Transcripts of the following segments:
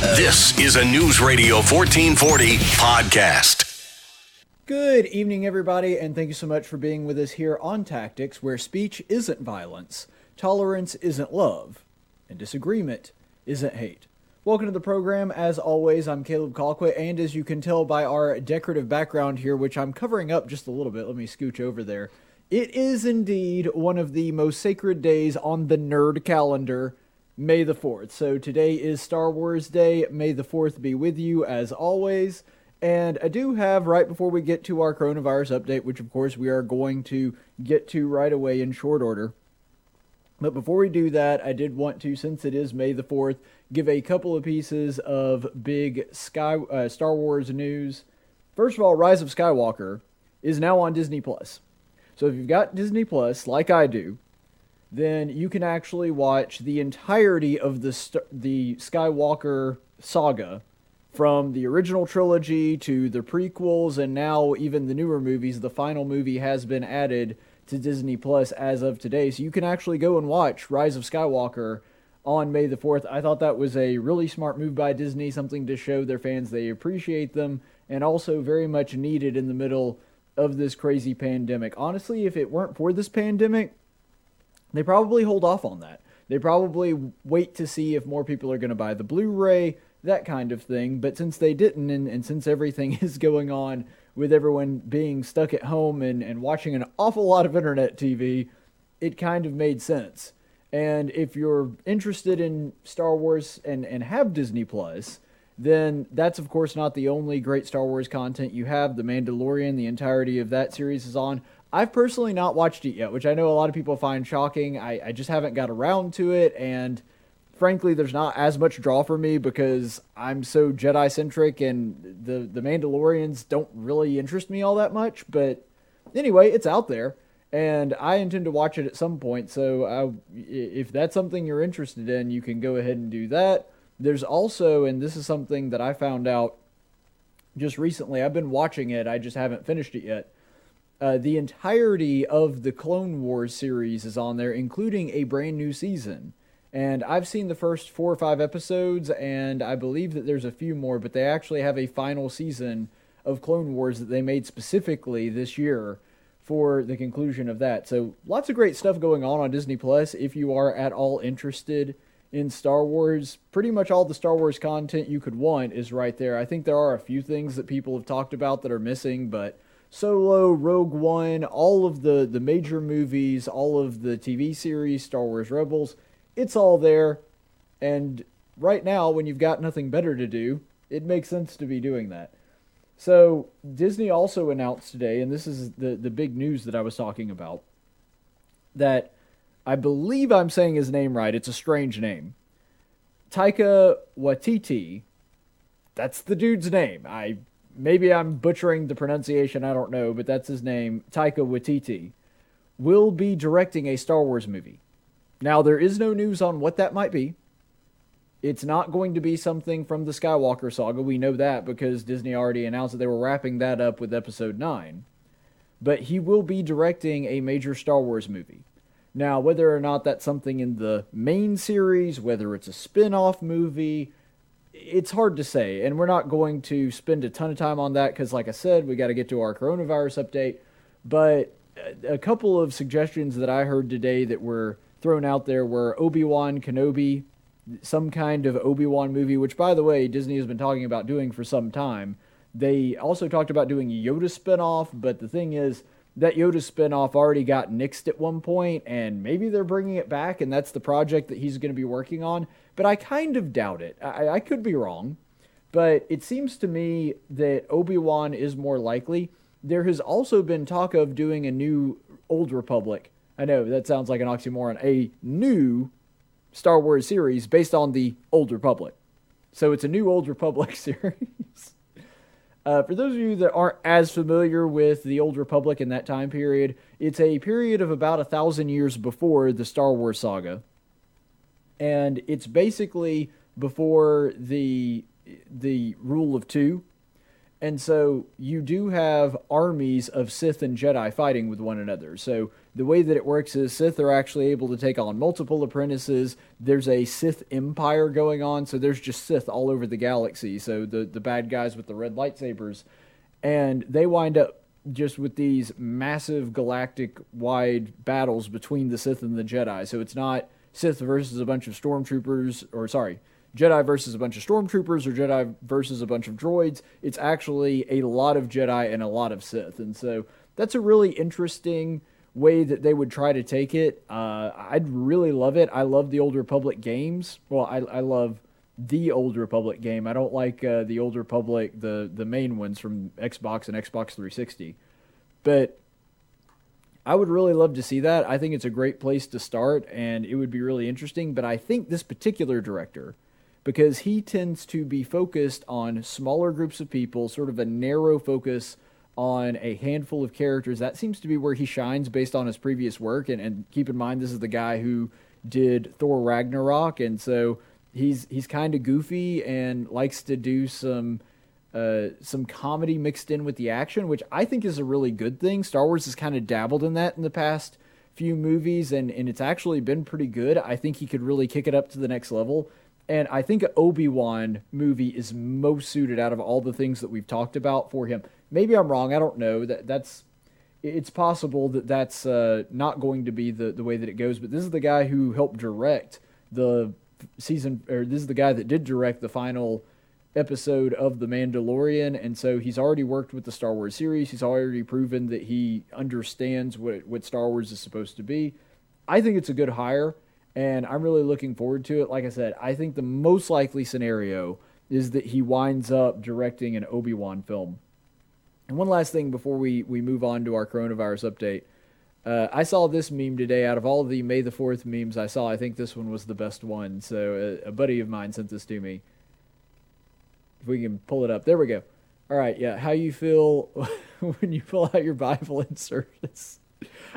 This is a News Radio 1440 podcast. Good evening, everybody, and thank you so much for being with us here on Tactics, where speech isn't violence, tolerance isn't love, and disagreement isn't hate. Welcome to the program. As always, I'm Caleb Colquitt, and as you can tell by our decorative background here, which I'm covering up just a little bit, let me scooch over there. It is indeed one of the most sacred days on the nerd calendar, May the 4th. So today is Star Wars Day. May the 4th be with you as always. And I do have, right before we get to our coronavirus update, which of course we are going to get to right away in short order. But before we do that, I did want to, since it is May the 4th, give a couple of pieces of big Sky uh, Star Wars news. First of all, Rise of Skywalker is now on Disney Plus. So if you've got Disney Plus, like I do, then you can actually watch the entirety of the st- the Skywalker saga from the original trilogy to the prequels and now even the newer movies. The final movie has been added to Disney Plus as of today, so you can actually go and watch Rise of Skywalker on May the 4th. I thought that was a really smart move by Disney, something to show their fans they appreciate them and also very much needed in the middle of this crazy pandemic. Honestly, if it weren't for this pandemic, they probably hold off on that. They probably wait to see if more people are going to buy the Blu ray, that kind of thing. But since they didn't, and, and since everything is going on with everyone being stuck at home and, and watching an awful lot of internet TV, it kind of made sense. And if you're interested in Star Wars and, and have Disney Plus, then that's of course not the only great Star Wars content you have. The Mandalorian, the entirety of that series is on. I've personally not watched it yet, which I know a lot of people find shocking. I, I just haven't got around to it, and frankly, there's not as much draw for me because I'm so Jedi centric, and the the Mandalorians don't really interest me all that much. But anyway, it's out there, and I intend to watch it at some point. So I, if that's something you're interested in, you can go ahead and do that. There's also, and this is something that I found out just recently. I've been watching it. I just haven't finished it yet uh, the entirety of the Clone Wars series is on there, including a brand new season. And I've seen the first four or five episodes, and I believe that there's a few more, but they actually have a final season of Clone Wars that they made specifically this year for the conclusion of that. So lots of great stuff going on on Disney Plus. If you are at all interested in Star Wars, pretty much all the Star Wars content you could want is right there. I think there are a few things that people have talked about that are missing, but Solo, Rogue One, all of the, the major movies, all of the TV series, Star Wars Rebels, it's all there. And right now, when you've got nothing better to do, it makes sense to be doing that. So, Disney also announced today, and this is the, the big news that I was talking about, that I believe I'm saying his name right. It's a strange name. Taika Waititi, that's the dude's name. I maybe I'm butchering the pronunciation, I don't know, but that's his name, Taika Waititi, will be directing a Star Wars movie. Now, there is no news on what that might be. It's not going to be something from the Skywalker saga. We know that because Disney already announced that they were wrapping that up with episode 9. But he will be directing a major Star Wars movie. Now, whether or not that's something in the main series, whether it's a spin off movie, it's hard to say, and we're not going to spend a ton of time on that because, like I said, we got to get to our coronavirus update. But a couple of suggestions that I heard today that were thrown out there were Obi Wan Kenobi, some kind of Obi Wan movie, which, by the way, Disney has been talking about doing for some time. They also talked about doing a Yoda spinoff, but the thing is, that Yoda spinoff already got nixed at one point, and maybe they're bringing it back, and that's the project that he's going to be working on but I kind of doubt it. I, I could be wrong, but it seems to me that Obi Wan is more likely. There has also been talk of doing a new Old Republic. I know that sounds like an oxymoron. A new Star Wars series based on the Old Republic. So it's a new Old Republic series. Uh, for those of you that aren't as familiar with the Old Republic in that time period, it's a period of about a thousand years before the Star Wars saga and it's basically before the the rule of two, And so you do have armies of Sith and Jedi fighting with one another. So the way that it works is Sith are actually able to take on multiple apprentices. There's a Sith empire going on, so there's just Sith all over the galaxy. So the the bad guys with the red lightsabers, and they wind up just with these massive galactic wide battles between the Sith and the Jedi. So it's not Sith versus a bunch of stormtroopers, or sorry, Jedi versus a bunch of stormtroopers or Jedi versus a bunch of droids. It's actually a lot of Jedi and a lot of Sith. And so that's a really interesting way that they would try to take it. Uh, I'd really love it. I love the Old Republic games. Well, I, I love the Old Republic game. I don't like uh, the Old Republic, the, the main ones from Xbox and Xbox 360. But I would really love to see that. I think it's a great place to start and it would be really interesting. But I think this particular director – because he tends to be focused on smaller groups of people, sort of a narrow focus on a handful of characters. That seems to be where he shines based on his previous work. And, and keep in mind, this is the guy who did Thor Ragnarok, and so he's he's kind of goofy and likes to do some uh, some comedy mixed in with the action, which I think is a really good thing. Star Wars has kind of dabbled in that in the past few movies, and and it's actually been pretty good. I think he could really kick it up to the next level. And I think an Obi Wan movie is most suited out of all the things that we've talked about for him. Maybe I'm wrong. I don't know. That that's it's possible that that's uh, not going to be the the way that it goes. But this is the guy who helped direct the season, or this is the guy that did direct the final episode of The Mandalorian, and so he's already worked with the Star Wars series. He's already proven that he understands what what Star Wars is supposed to be. I think it's a good hire and I'm really looking forward to it. Like I said, I think the most likely scenario is that he winds up directing an Obi Wan film. And one last thing before we, we move on to our coronavirus update. Uh, I saw this meme today. Out of all the May the 4th memes I saw, I think this one was the best one. So a, a buddy of mine sent this to me. If we can pull it up. There we go. All right, yeah. How you feel when you pull out your Bible in service?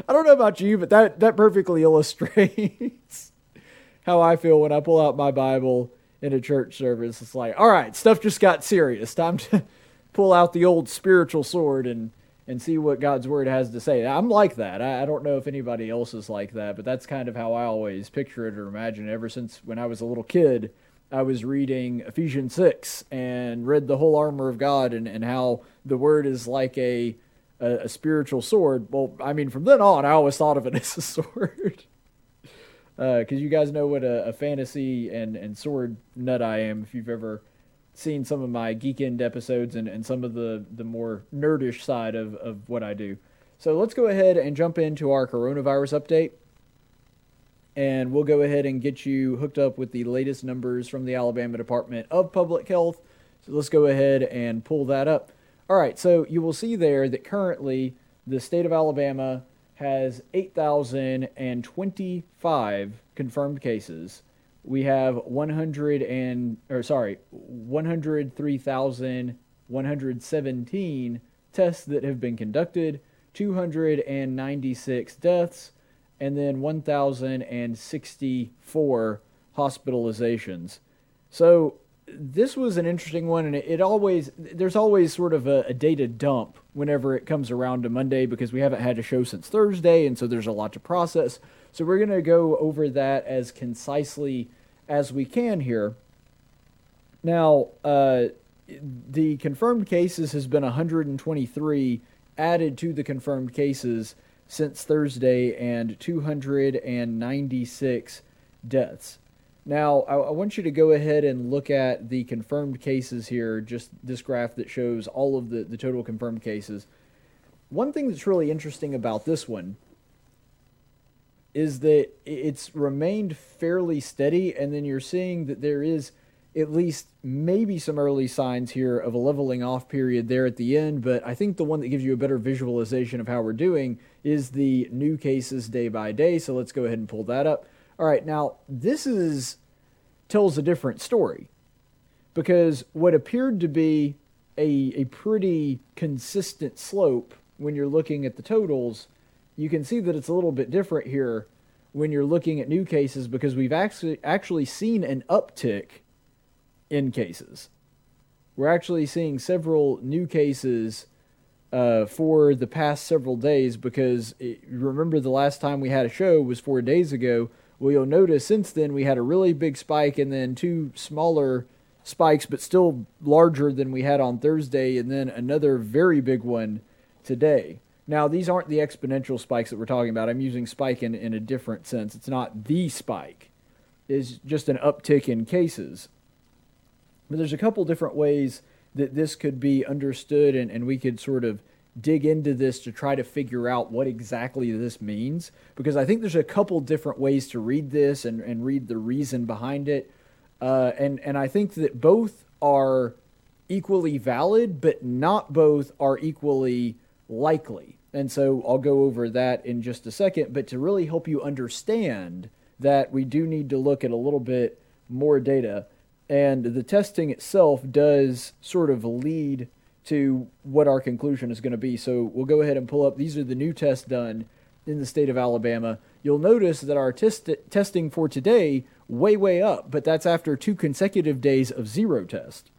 I don't know about you, but that, that perfectly illustrates how I feel when I pull out my Bible in a church service. It's like, all right, stuff just got serious. Time to pull out the old spiritual sword and and see what God's word has to say. I'm like that. I, I, don't know if anybody else is like that, but that's kind of how I always picture it or imagine it. Ever since when I was a little kid, I was reading Ephesians 6 and read the whole armor of God and, and how the word is like a a, a, spiritual sword. Well, I mean, from then on, I always thought of it as a sword. Because uh, you guys know what a, a, fantasy and, and sword nut I am. If you've ever seen some of my Geek End episodes and, and some of the, the more nerdish side of, of what I do. So let's go ahead and jump into our coronavirus update. And we'll go ahead and get you hooked up with the latest numbers from the Alabama Department of Public Health. So let's go ahead and pull that up. All right, so you will see there that currently the state of Alabama has 8,025 confirmed cases. We have 100 and or sorry, 103,117 tests that have been conducted, 296 deaths, and then 1,064 hospitalizations. So this was an interesting one, and it, always there's always sort of a, a, data dump whenever it comes around to Monday because we haven't had a show since Thursday, and so there's a lot to process. So we're gonna go over that as concisely as we can here. Now, uh, the confirmed cases has been 123 added to the confirmed cases since Thursday, and 296 deaths. Now, I, I, want you to go ahead and look at the confirmed cases here, just this graph that shows all of the, the total confirmed cases. One thing that's really interesting about this one is that it's remained fairly steady, and then you're seeing that there is at least maybe some early signs here of a leveling off period there at the end, but I think the one that gives you a better visualization of how we're doing is the new cases day by day. So let's go ahead and pull that up. All right, now this is tells a different story because what appeared to be a a pretty consistent slope when you're looking at the totals, you can see that it's a little bit different here when you're looking at new cases because we've actually actually seen an uptick in cases. we're actually seeing several new cases uh, for the past several days because it, remember the last time we had a show was four days ago. Well, you'll notice since then we had a really big spike and then two smaller spikes, but still larger than we had on Thursday, and then another very big one today. Now, these aren't the exponential spikes that we're talking about. I'm using spike in, in a different sense. It's not the spike, it's just an uptick in cases. But there's a couple different ways that this could be understood, and, and we could sort of dig into this to try to figure out what exactly this means. Because I think there's a couple different ways to read this and, and read the reason behind it. Uh, and, and I think that both are equally valid, but not both are equally likely. And so I'll go over that in just a second. But to really help you understand that we do need to look at a little bit more data, and the testing itself does sort of lead to what our conclusion is going to be. So we'll go ahead and pull up. These are the new tests done in the state of Alabama. You'll notice that our test- testing for today way way up, but that's after two consecutive days of zero test.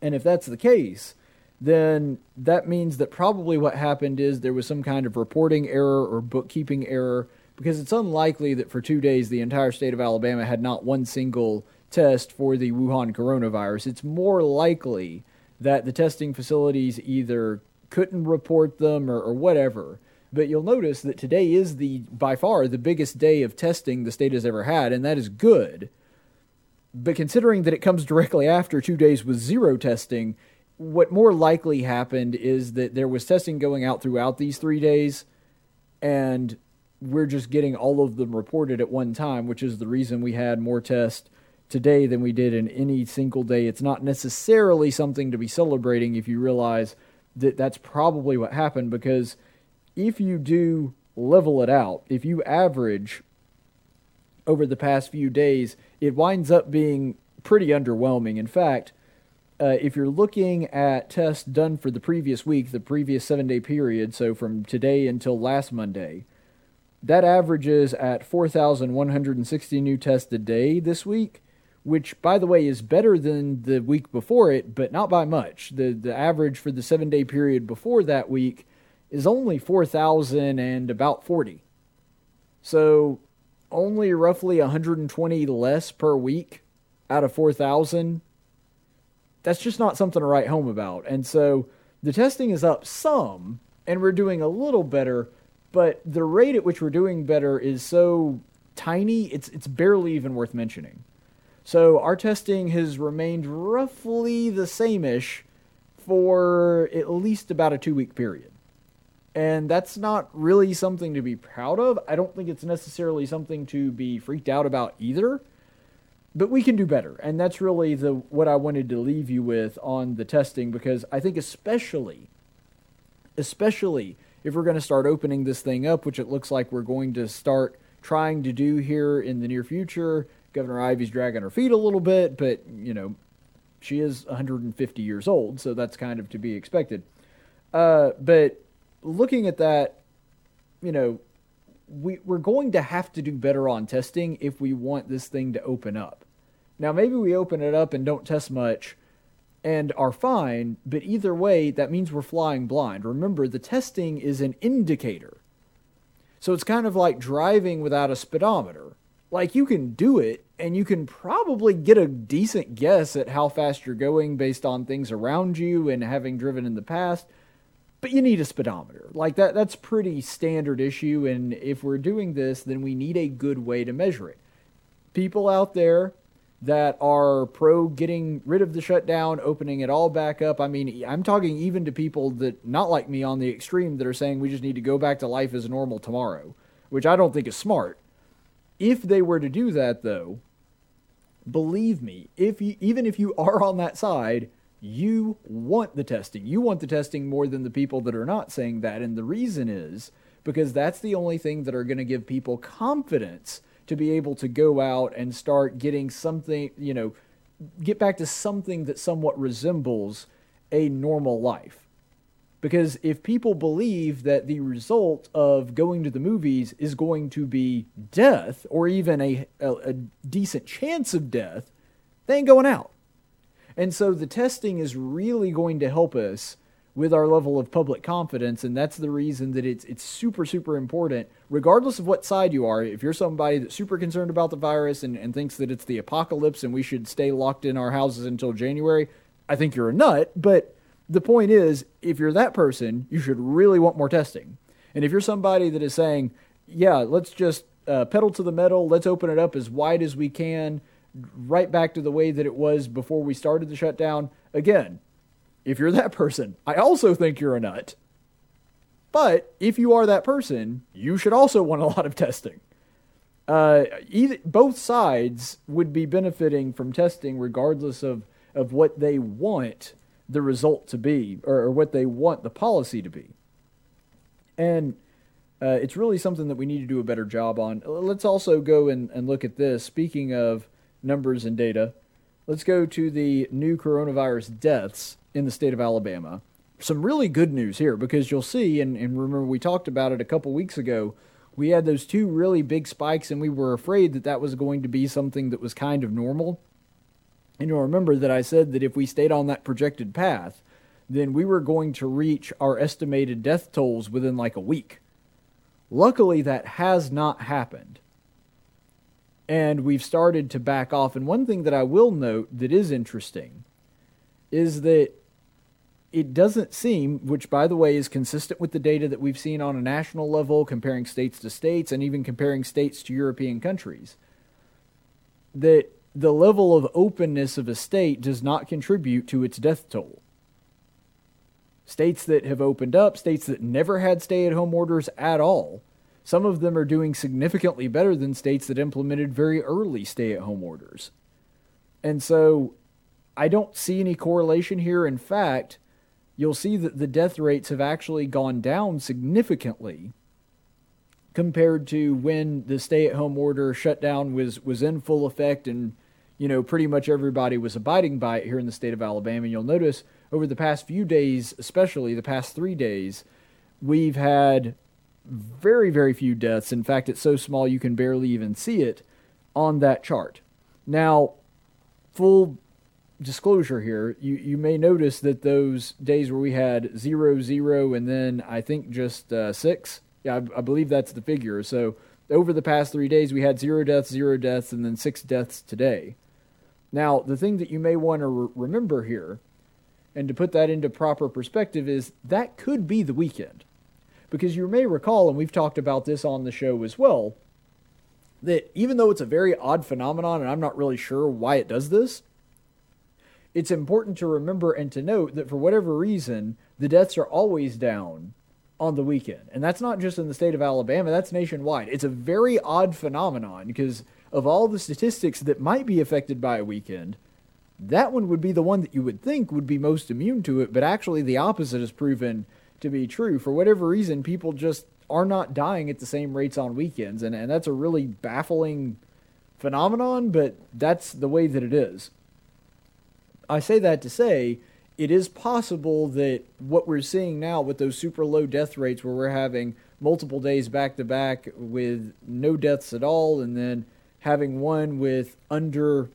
And if that's the case, then that means that probably what happened is there was some kind of reporting error or bookkeeping error because it's unlikely that for 2 days the entire state of Alabama had not one single test for the Wuhan coronavirus. It's more likely that the testing facilities either couldn't report them or, or whatever. But you'll notice that today is the by far the biggest day of testing the state has ever had, and that is good. But considering that it comes directly after two days with zero testing, what more likely happened is that there was testing going out throughout these three days, and we're just getting all of them reported at one time, which is the reason we had more tests today than we did in any single day. It's not necessarily something to be celebrating if you realize that that's probably what happened because if you do level it out, if you average over the past few days, it winds up being pretty underwhelming. In fact, uh, if you're looking at tests done for the previous week, the previous seven day period, so from today until last Monday, that averages at 4,160 new tests a day this week which by the way is better than the week before it, but not by much. The the average for the 7-day period before that week is only 4,000 and about 40. So only roughly 120 less per week out of 4,000. That's just not something to write home about. And so the testing is up some and we're doing a little better, but the rate at which we're doing better is so tiny, it's it's barely even worth mentioning. So our testing has remained roughly the same-ish for at least about a two-week period. And that's not really something to be proud of. I don't think it's necessarily something to be freaked out about either. But we can do better. And that's really the what I wanted to leave you with on the testing because I think especially especially if we're going to start opening this thing up, which it looks like we're going to start trying to do here in the near future, Governor Ivey's dragging her feet a little bit, but, you know, she is 150 years old, so that's kind of to be expected. Uh, but looking at that, you know, we, we're going to have to do better on testing if we want this thing to open up. Now, maybe we open it up and don't test much and are fine, but either way, that means we're flying blind. Remember, the testing is an indicator. So it's kind of like driving without a speedometer like you can do it and you can probably get a decent guess at how fast you're going based on things around you and having driven in the past but you need a speedometer. Like that that's pretty standard issue and if we're doing this then we need a good way to measure it. People out there that are pro getting rid of the shutdown opening it all back up i mean i'm talking even to people that not like me on the extreme that are saying we just need to go back to life as normal tomorrow which i don't think is smart if they were to do that, though, believe me, if you, even if you are on that side, you want the testing. You want the testing more than the people that are not saying that. And the reason is because that's the only thing that are going to give people confidence to be able to go out and start getting something, you know, get back to something that somewhat resembles a normal life. Because if people believe that the result of going to the movies is going to be death or even a, a, a decent chance of death, they ain't going out. And so the testing is really going to help us with our level of public confidence, and that's the reason that it's it's super super important, regardless of what side you are. If you're somebody that's super concerned about the virus and, and thinks that it's the apocalypse and we should stay locked in our houses until January, I think you're a nut. But the point is, if you're that person, you should really want more testing. And if you're somebody that is saying, yeah, let's just uh, pedal to the metal, let's open it up as wide as we can, right back to the way that it was before we started the shutdown. Again, if you're that person, I also think you're a nut. But if you are that person, you should also want a lot of testing. Uh, either, both sides would be benefiting from testing regardless of, of what they want the result to be or, or what they want the policy to be. And uh, it's really something that we need to do a better job on. Let's also go and, and look at this. Speaking of numbers and data, let's go to the new coronavirus deaths in the state of Alabama. Some really good news here because you'll see, and, and remember we talked about it a couple weeks ago. We had those two really big spikes, and we were afraid that that was going to be something that was kind of normal. And you'll remember that I said that if we stayed on that projected path, then we were going to reach our estimated death tolls within like a week. Luckily, that has not happened. And we've started to back off. And one thing that I will note that is interesting is that it doesn't seem, which by the way is consistent with the data that we've seen on a national level, comparing states to states and even comparing states to European countries, that the level of openness of a state does not contribute to its death toll. States that have opened up, states that never had stay at home orders at all, some of them are doing significantly better than states that implemented very early stay at home orders. And so I don't see any correlation here. In fact, you'll see that the death rates have actually gone down significantly compared to when the stay-at-home order shutdown was was in full effect and you know pretty much everybody was abiding by it here in the state of Alabama. And you'll notice over the past few days, especially the past 3 days, we've had very very few deaths. In fact, it's so small you can barely even see it on that chart. Now, full disclosure here, you, you may notice that those days where we had zero, zero, and then I think just uh, six, yeah, I, I, believe that's the figure. So over the past three days, we had zero deaths, zero deaths, and then six deaths today. Now, the thing that you may want to re- remember here, and to put that into proper perspective, is that could be the weekend. Because you may recall, and we've talked about this on the show as well, that even though it's a very odd phenomenon, and I'm not really sure why it does this, it's important to remember and to note that for whatever reason, the deaths are always down on the weekend. And that's not just in the state of Alabama, that's nationwide. It's a very odd phenomenon because of all the statistics that might be affected by a weekend, that one would be the one that you would think would be most immune to it, but actually the opposite is proven to be true. For whatever reason, people just are not dying at the same rates on weekends, and, and that's a really baffling phenomenon, but that's the way that it is. I say that to say it is possible that what we're seeing now with those super low death rates, where we're having multiple days back to back with no deaths at all, and then having one with under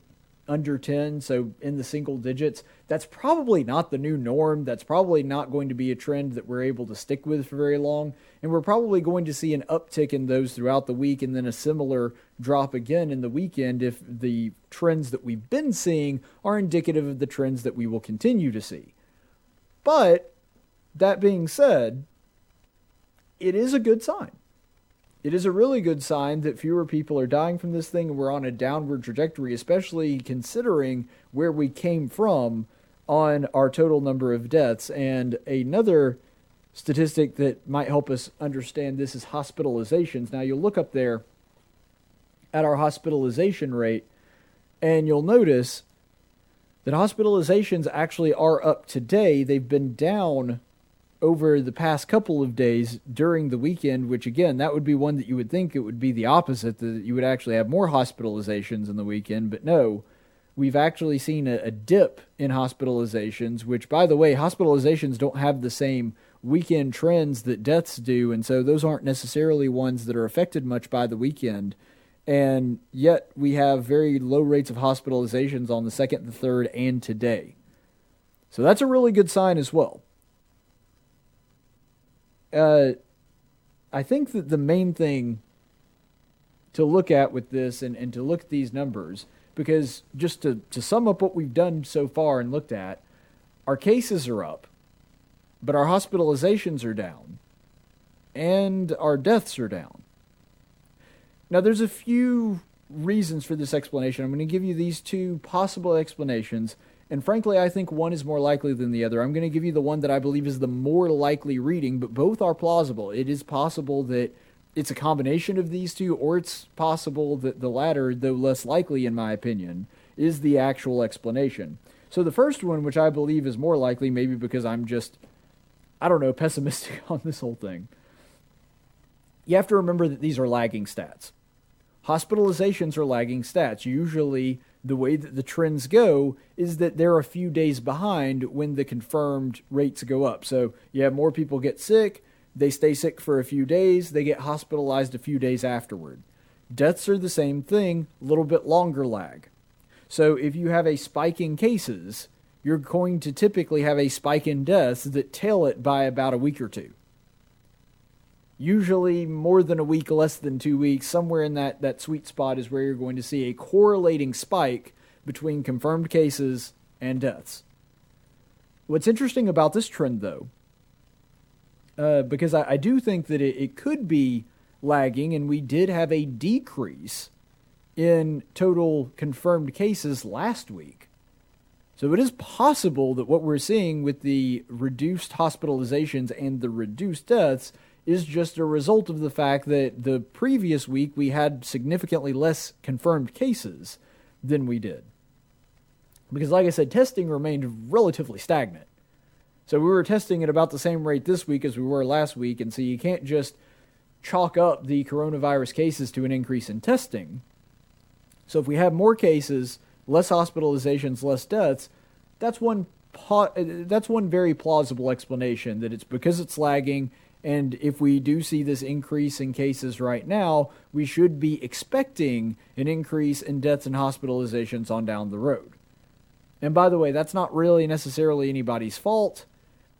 under 10, so in the single digits, that's probably not the new norm. That's probably not going to be a trend that we're able to stick with for very long. And we're probably going to see an uptick in those throughout the week and then a similar drop again in the weekend if the trends that we've been seeing are indicative of the trends that we will continue to see. But that being said, it is a good sign. It is a really good sign that fewer people are dying from this thing and we're on a downward trajectory, especially considering where we came from on our total number of deaths. And another statistic that might help us understand this is hospitalizations. Now, you'll look up there at our hospitalization rate, and you'll notice that hospitalizations actually are up today. They've been down over the past couple of days during the weekend, which again, that would be one that you would think it would be the opposite, that you would actually have more hospitalizations in the weekend, but no we've actually seen a, a, dip in hospitalizations, which, by the way, hospitalizations don't have the same weekend trends that deaths do, and so those aren't necessarily ones that are affected much by the weekend. And yet we have very low rates of hospitalizations on the second, the third, and today. So that's a really good sign as well. Uh, I think that the main thing to look at with this and, and to look at these numbers, because just to, to sum up what we've done so far and looked at, our cases are up, but our hospitalizations are down, and our deaths are down. Now, there's a few reasons for this explanation. I'm going to give you these two possible explanations, and frankly, I think one is more likely than the other. I'm going to give you the one that I believe is the more likely reading, but both are plausible. It is possible that it's a combination of these two, or it's possible that the latter, though less likely in my opinion, is the actual explanation. So the first one, which I believe is more likely, maybe because I'm just, I don't know, pessimistic on this whole thing. You have to remember that these are lagging stats. Hospitalizations are lagging stats. Usually, the way that the trends go is that they're a few days behind when the confirmed rates go up. So you have more people get sick, they stay sick for a few days, they get hospitalized a few days afterward. Deaths are the same thing, a little bit longer lag. So if you have a spike in cases, you're going to typically have a spike in deaths that tail it by about a week or two. Usually more than a week, less than two weeks, somewhere in that, that sweet spot is where you're going to see a correlating spike between confirmed cases and deaths. What's interesting about this trend, though, uh, because I, I, do think that it, it could be lagging, and we did have a decrease in total confirmed cases last week. So it is possible that what we're seeing with the reduced hospitalizations and the reduced deaths is just a result of the fact that the previous week we had significantly less confirmed cases than we did. Because, like I said, testing remained relatively stagnant. So we were testing at about the same rate this week as we were last week, and so you can't just chalk up the coronavirus cases to an increase in testing. So if we have more cases, less hospitalizations, less deaths, that's one that's one very plausible explanation that it's because it's lagging and if we do see this increase in cases right now, we should be expecting an increase in deaths and hospitalizations on down the road. And by the way, that's not really necessarily anybody's fault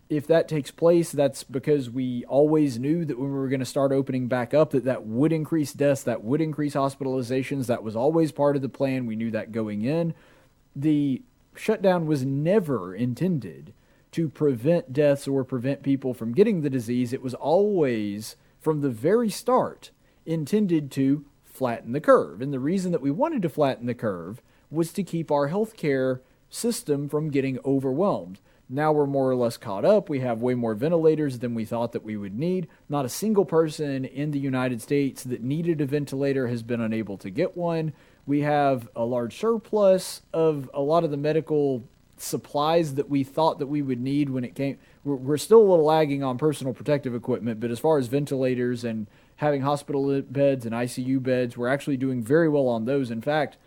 if that takes place, that's because we always knew that when we were going to start opening back up, that that would increase deaths, that would increase hospitalizations. That was always part of the plan. We knew that going in. The shutdown was never intended to prevent deaths or prevent people from getting the disease. It was always, from the very start, intended to flatten the curve. And the reason that we wanted to flatten the curve was to keep our healthcare system from getting overwhelmed. Now we're more or less caught up. We have way more ventilators than we thought that we would need. Not a single person in the United States that needed a ventilator has been unable to get one. We have a large surplus of a lot of the medical supplies that we thought that we would need when it came. We're, we're still a little lagging on personal protective equipment, but as far as ventilators and having hospital beds and ICU beds, we're actually doing very well on those. In fact,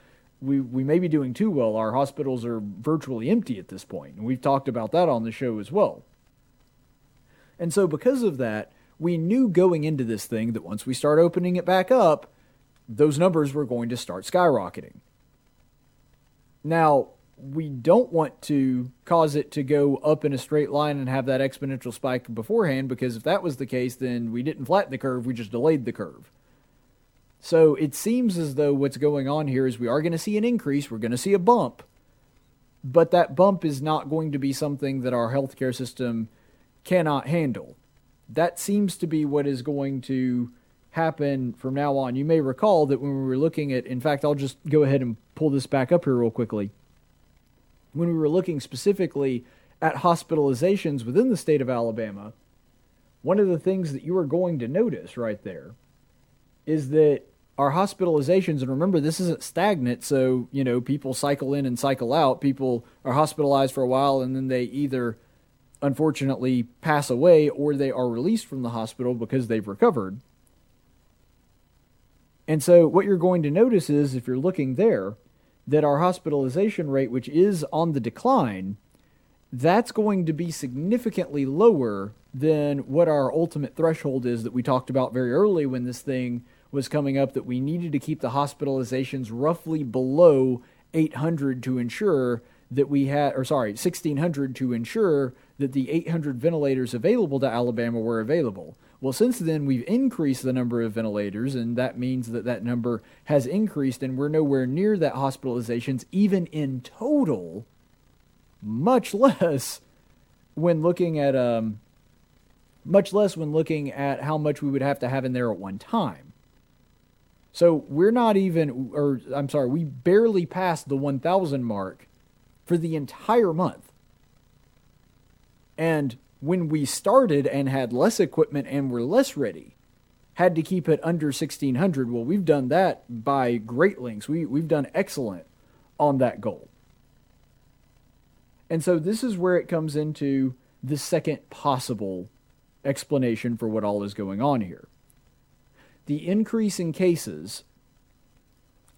we, we may be doing too well. Our hospitals are virtually empty at this point, and we've talked about that on the show as well. And so, because of that, we knew going into this thing that once we start opening it back up, those numbers were going to start skyrocketing. Now, we don't want to cause it to go up in a straight line and have that exponential spike beforehand because if that was the case, then we didn't flatten the curve, we just delayed the curve. So it seems as though what's going on here is we are going to see an increase, we're going to see a bump, but that bump is not going to be something that our healthcare system cannot handle. That seems to be what is going to happen from now on. You may recall that when we were looking at, in fact, I'll just go ahead and pull this back up here real quickly. When we were looking specifically at hospitalizations within the state of Alabama, one of the things that you are going to notice right there is that our hospitalizations, and remember, this isn't stagnant, so, you know, people cycle in and cycle out. People are hospitalized for a while and then they either unfortunately pass away or they are released from the hospital because they've recovered. And so, what you're going to notice is, if you're looking there, that our hospitalization rate, which is on the decline, that's going to be significantly lower than what our ultimate threshold is that we talked about very early when this thing was coming up that we needed to keep the hospitalizations roughly below 800 to ensure that we had, or sorry, 1600 to ensure that the 800 ventilators available to Alabama were available. Well, since then, we've increased the number of ventilators, and that means that that number has increased, and we're nowhere near that hospitalizations, even in total, much less when looking at, um, much less when looking at how much we would have to have in there at one time. So we're not even, or I'm sorry, we barely passed the 1,000 mark for the entire month. And when we started and had less equipment and were less ready, had to keep it under 1600. Well, we've done that by great lengths. We, we've done excellent on that goal. And so this is where it comes into the second possible explanation for what all is going on here. The increase in cases,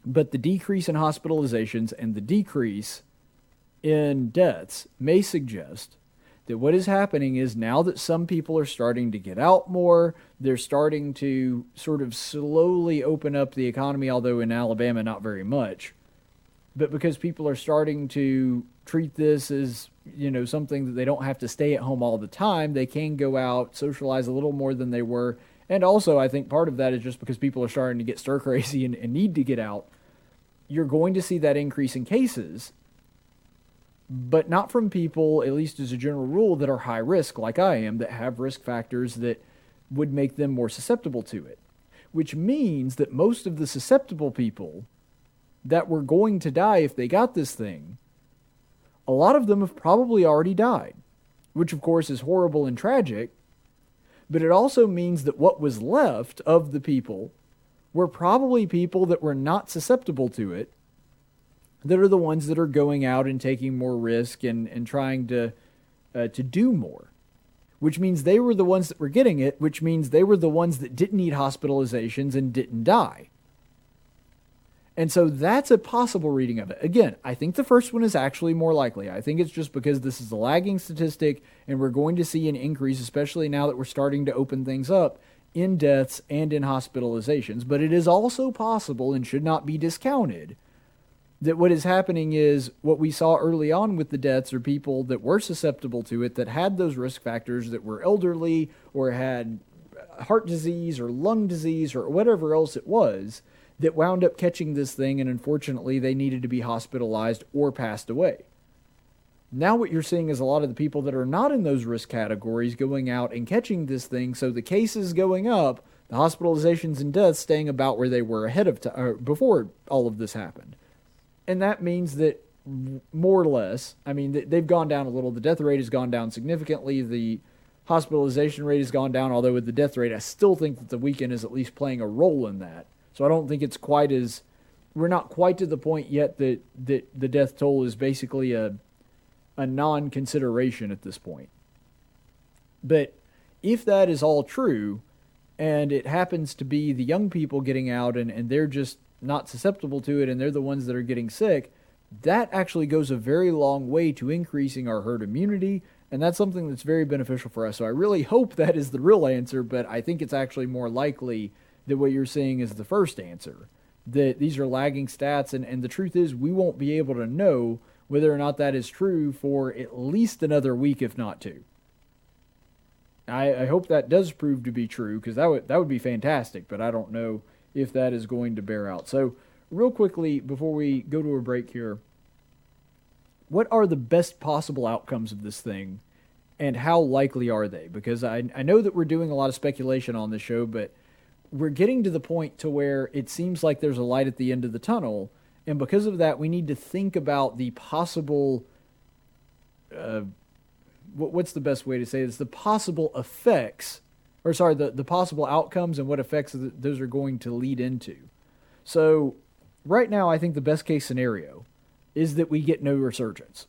but the decrease in hospitalizations and the decrease in deaths may suggest that what is happening is now that some people are starting to get out more, they're starting to sort of slowly open up the economy, although in Alabama, not very much. But because people are starting to treat this as, you know, something that they don't have to stay at home all the time, they can go out, socialize a little more than they were. And also, I think part of that is just because people are starting to get stir crazy and, and need to get out. You're going to see that increase in cases but not from people, at least as a general rule, that are high risk, like I am, that have risk factors that would make them more susceptible to it. Which means that most of the susceptible people that were going to die if they got this thing, a lot of them have probably already died, which of course is horrible and tragic. But it also means that what was left of the people were probably people that were not susceptible to it that are the ones that are going out and taking more risk and, and trying to uh, to do more which means they were the ones that were getting it which means they were the ones that didn't need hospitalizations and didn't die. And so that's a possible reading of it. Again i think the first one is actually more likely. I think it's just because this is a lagging statistic and we're going to see an increase especially now that we're starting to open things up in deaths and in hospitalizations. But it is also possible and should not be discounted that what is happening is what we saw early on with the deaths are people that were susceptible to it that had those risk factors that were elderly or had heart disease or lung disease or whatever else it was that wound up catching this thing and unfortunately they needed to be hospitalized or passed away. Now, what you're seeing is a lot of the people that are not in those risk categories going out and catching this thing, so the cases going up, the hospitalizations and deaths staying about where they were ahead of time before all of this happened and that means that more or less, I mean, they've gone down a little. The death rate has gone down significantly. The hospitalization rate has gone down, although with the death rate, I still think that the weekend is at least playing a role in that. So I don't think it's quite as we're not quite to the point yet that that the death toll is basically a a non-consideration at this point. But if that is all true, and it happens to be the young people getting out and, and they're just not susceptible to it and they're the ones that are getting sick, that actually goes a very long way to increasing our herd immunity. And that's something that's very beneficial for us. So I really hope that is the real answer, but I think it's actually more likely that what you're saying is the first answer. That these are lagging stats, and, and the truth is, we won't be able to know whether or not that is true for at least another week, if not two. I, I hope that does prove to be true because that would that would be fantastic, but I don't know if that is going to bear out. So, real quickly, before we go to a break here, what are the best possible outcomes of this thing and how likely are they? Because I, I know that we're doing a lot of speculation on this show, but we're getting to the point to where it seems like there's a light at the end of the tunnel. And because of that, we need to think about the possible. Uh, what's the best way to say this? The possible effects or sorry, the, the possible outcomes and what effects those are going to lead into. So, right now, I think the best case scenario is that we get no resurgence.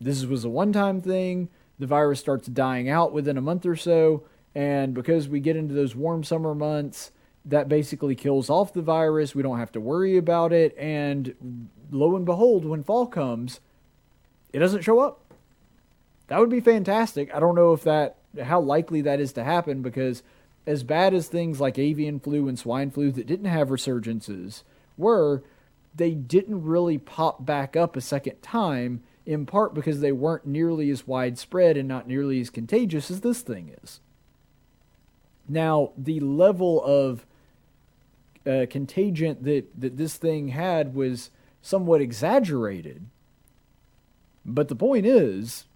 This was a one time thing. The virus starts dying out within a month or so. And because we get into those warm summer months, that basically kills off the virus. We don't have to worry about it. And lo and behold, when fall comes, it doesn't show up. That would be fantastic. I don't know if that how likely that is to happen because as bad as things like avian flu and swine flu that didn't have resurgences were, they didn't really pop back up a second time, in part because they weren't nearly as widespread and not nearly as contagious as this thing is. Now, the level of uh, contagion that, that this thing had was somewhat exaggerated. But the point is,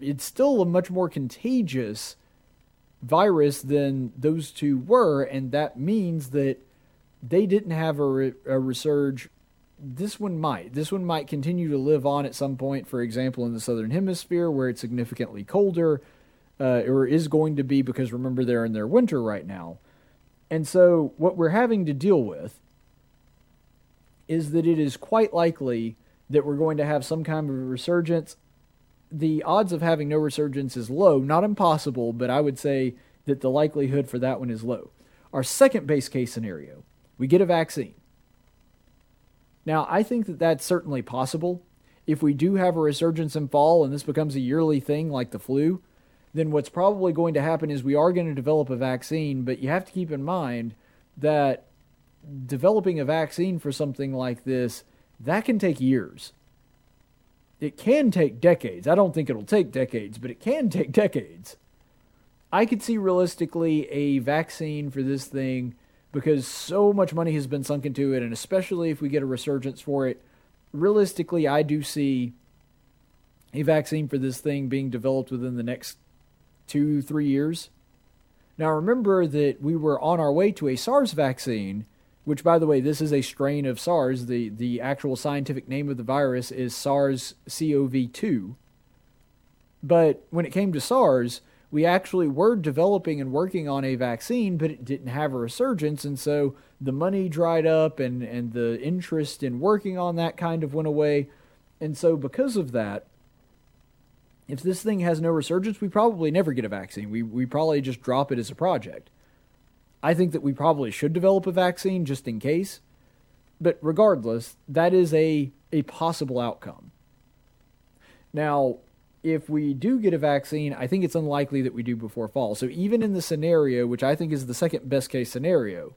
it's still a much more contagious virus than those two were, and that means that they didn't have a, re- a resurge. This one might. This one might continue to live on at some point, for example, in the southern hemisphere where it's significantly colder, uh, or is going to be because remember they're in their winter right now. And so, what we're having to deal with is that it is quite likely that we're going to have some kind of a resurgence the odds of having no resurgence is low, not impossible, but I would say that the likelihood for that one is low. Our second base case scenario, we get a vaccine. Now, I think that that's certainly possible. If we do have a resurgence in fall and this becomes a yearly thing like the flu, then what's probably going to happen is we are going to develop a vaccine, but you have to keep in mind that developing a vaccine for something like this, that can take years it can take decades. I don't think it'll take decades, but it can take decades. I could see realistically a vaccine for this thing because so much money has been sunk into it, and especially if we get a resurgence for it, realistically, I do see a vaccine for this thing being developed within the next two, three years. Now, remember that we were on our way to a SARS vaccine which by the way, this is a strain of SARS. The, the actual scientific name of the virus is SARS CoV 2. But when it came to SARS, we actually were developing and working on a vaccine, but it didn't have a resurgence. And so the money dried up and, and the interest in working on that kind of went away. And so, because of that, if this thing has no resurgence, we probably never get a vaccine. We, we probably just drop it as a project. I think that we probably should develop a vaccine just in case. But regardless, that is a, a possible outcome. Now, if we do get a vaccine, I think it's unlikely that we do before fall. So even in the scenario, which I think is the second best case scenario,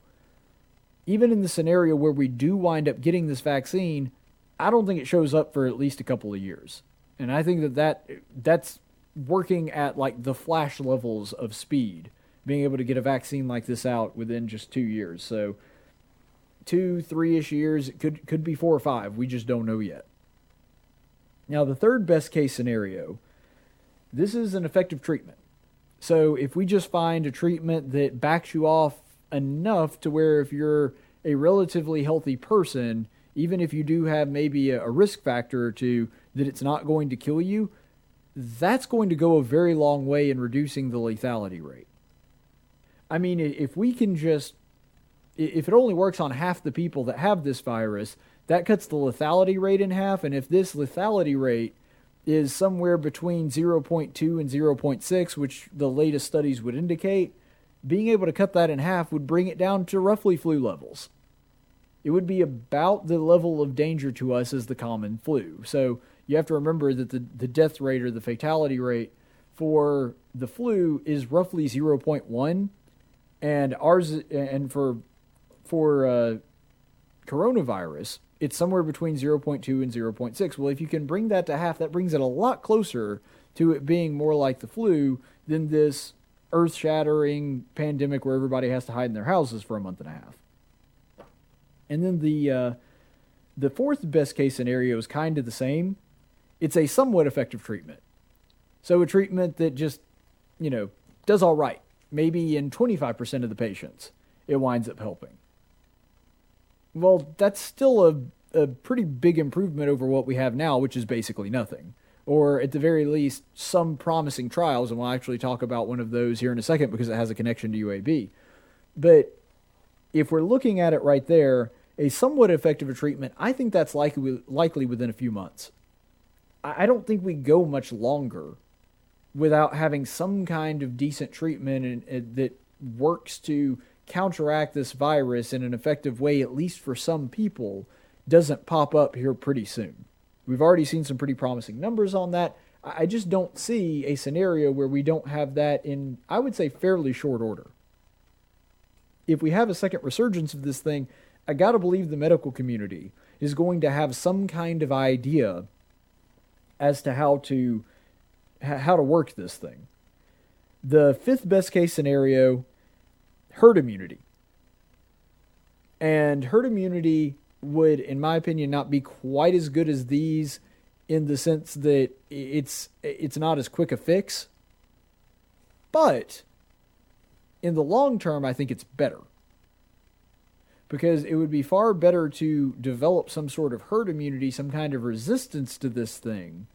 even in the scenario where we do wind up getting this vaccine, I don't think it shows up for at least a couple of years. And I think that, that that's working at like the flash levels of speed being able to get a vaccine like this out within just two years. So two, three ish years, it could could be four or five. We just don't know yet. Now the third best case scenario, this is an effective treatment. So if we just find a treatment that backs you off enough to where if you're a relatively healthy person, even if you do have maybe a risk factor or two, that it's not going to kill you, that's going to go a very long way in reducing the lethality rate. I mean, if we can just, if it only works on half the people that have this virus, that cuts the lethality rate in half. And if this lethality rate is somewhere between 0.2 and 0.6, which the latest studies would indicate, being able to cut that in half would bring it down to roughly flu levels. It would be about the level of danger to us as the common flu. So you have to remember that the, the death rate or the fatality rate for the flu is roughly 0.1 and ours and for for uh, coronavirus it's somewhere between 0.2 and 0.6 well if you can bring that to half that brings it a lot closer to it being more like the flu than this earth-shattering pandemic where everybody has to hide in their houses for a month and a half. And then the uh, the fourth best case scenario is kind of the same. It's a somewhat effective treatment. So a treatment that just you know does all right maybe in 25% of the patients, it winds up helping. Well, that's still a, a pretty big improvement over what we have now, which is basically nothing. Or at the very least, some promising trials, and we'll actually talk about one of those here in a second because it has a connection to UAB. But if we're looking at it right there, a somewhat effective treatment, I think that's likely likely within a few months. I don't think we go much longer without having some kind of decent treatment and, and, that works to counteract this virus in an effective way, at least for some people, doesn't pop up here pretty soon. We've already seen some pretty promising numbers on that. I just don't see a scenario where we don't have that in, I would say, fairly short order. if we have a second resurgence of this thing, I got to believe the medical community is going to have some kind of idea as to how to how to work this thing. The fifth best case scenario, herd immunity. And herd immunity would, in my opinion, not be quite as good as these in the sense that it's it's not as quick a fix. But in the long term, I think it's better. Because it would be far better to develop some sort of herd immunity, some kind of resistance to this thing,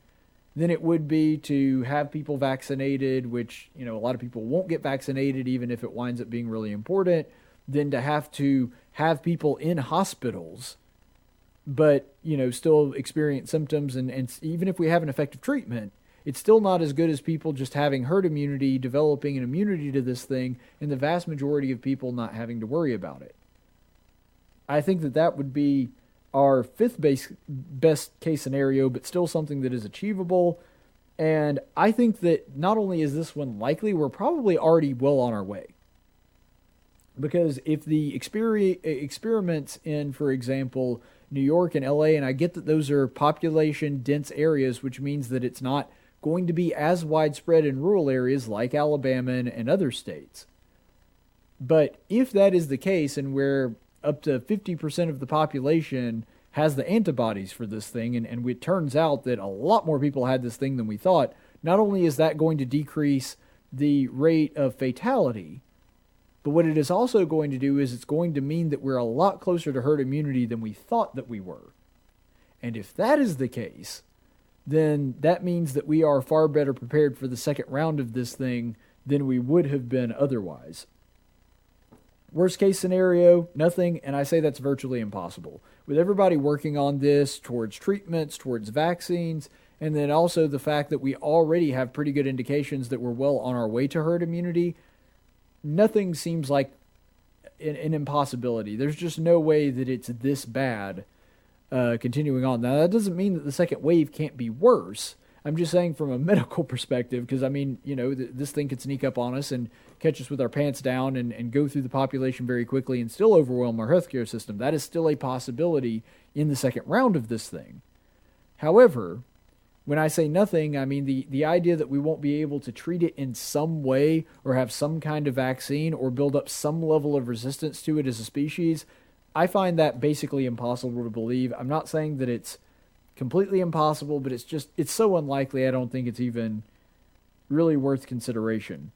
than it would be to have people vaccinated, which, you know, a lot of people won't get vaccinated even if it winds up being really important, than to have to have people in hospitals but you know still experience symptoms and, and even if we have an effective treatment it's still not as good as people just having herd immunity developing an immunity to this thing and the vast majority of people not having to worry about it. I think that that would be our fifth base, best case scenario but still something that is achievable and i think that not only is this one likely we're probably already well on our way because if the exper- experiments in for example New York and LA, and I get that those are population dense areas, which means that it's not going to be as widespread in rural areas like Alabama and other states. But if that is the case, and where up to 50% of the population has the antibodies for this thing, and, and it turns out that a lot more people had this thing than we thought, not only is that going to decrease the rate of fatality, but what it is also going to do is it's going to mean that we're a lot closer to herd immunity than we thought that we were. And if that is the case, then that means that we are far better prepared for the second round of this thing than we would have been otherwise. Worst case scenario, nothing, and I say that's virtually impossible. With everybody working on this towards treatments, towards vaccines, and then also the fact that we already have pretty good indications that we're well on our way to herd immunity, nothing seems like an, an, impossibility. There's just no way that it's this bad uh, continuing on. Now, that doesn't mean that the second wave can't be worse. I'm just saying from a medical perspective, because I mean, you know, th- this thing could sneak up on us and catch us with our pants down and, and go through the population very quickly and still overwhelm our healthcare system. That is still a possibility in the second round of this thing. However, when I say nothing, I mean the, the idea that we won't be able to treat it in some way or have some kind of vaccine or build up some level of resistance to it as a species, I find that basically impossible to believe. I'm not saying that it's completely impossible, but it's just it's so unlikely I don't think it's even really worth consideration.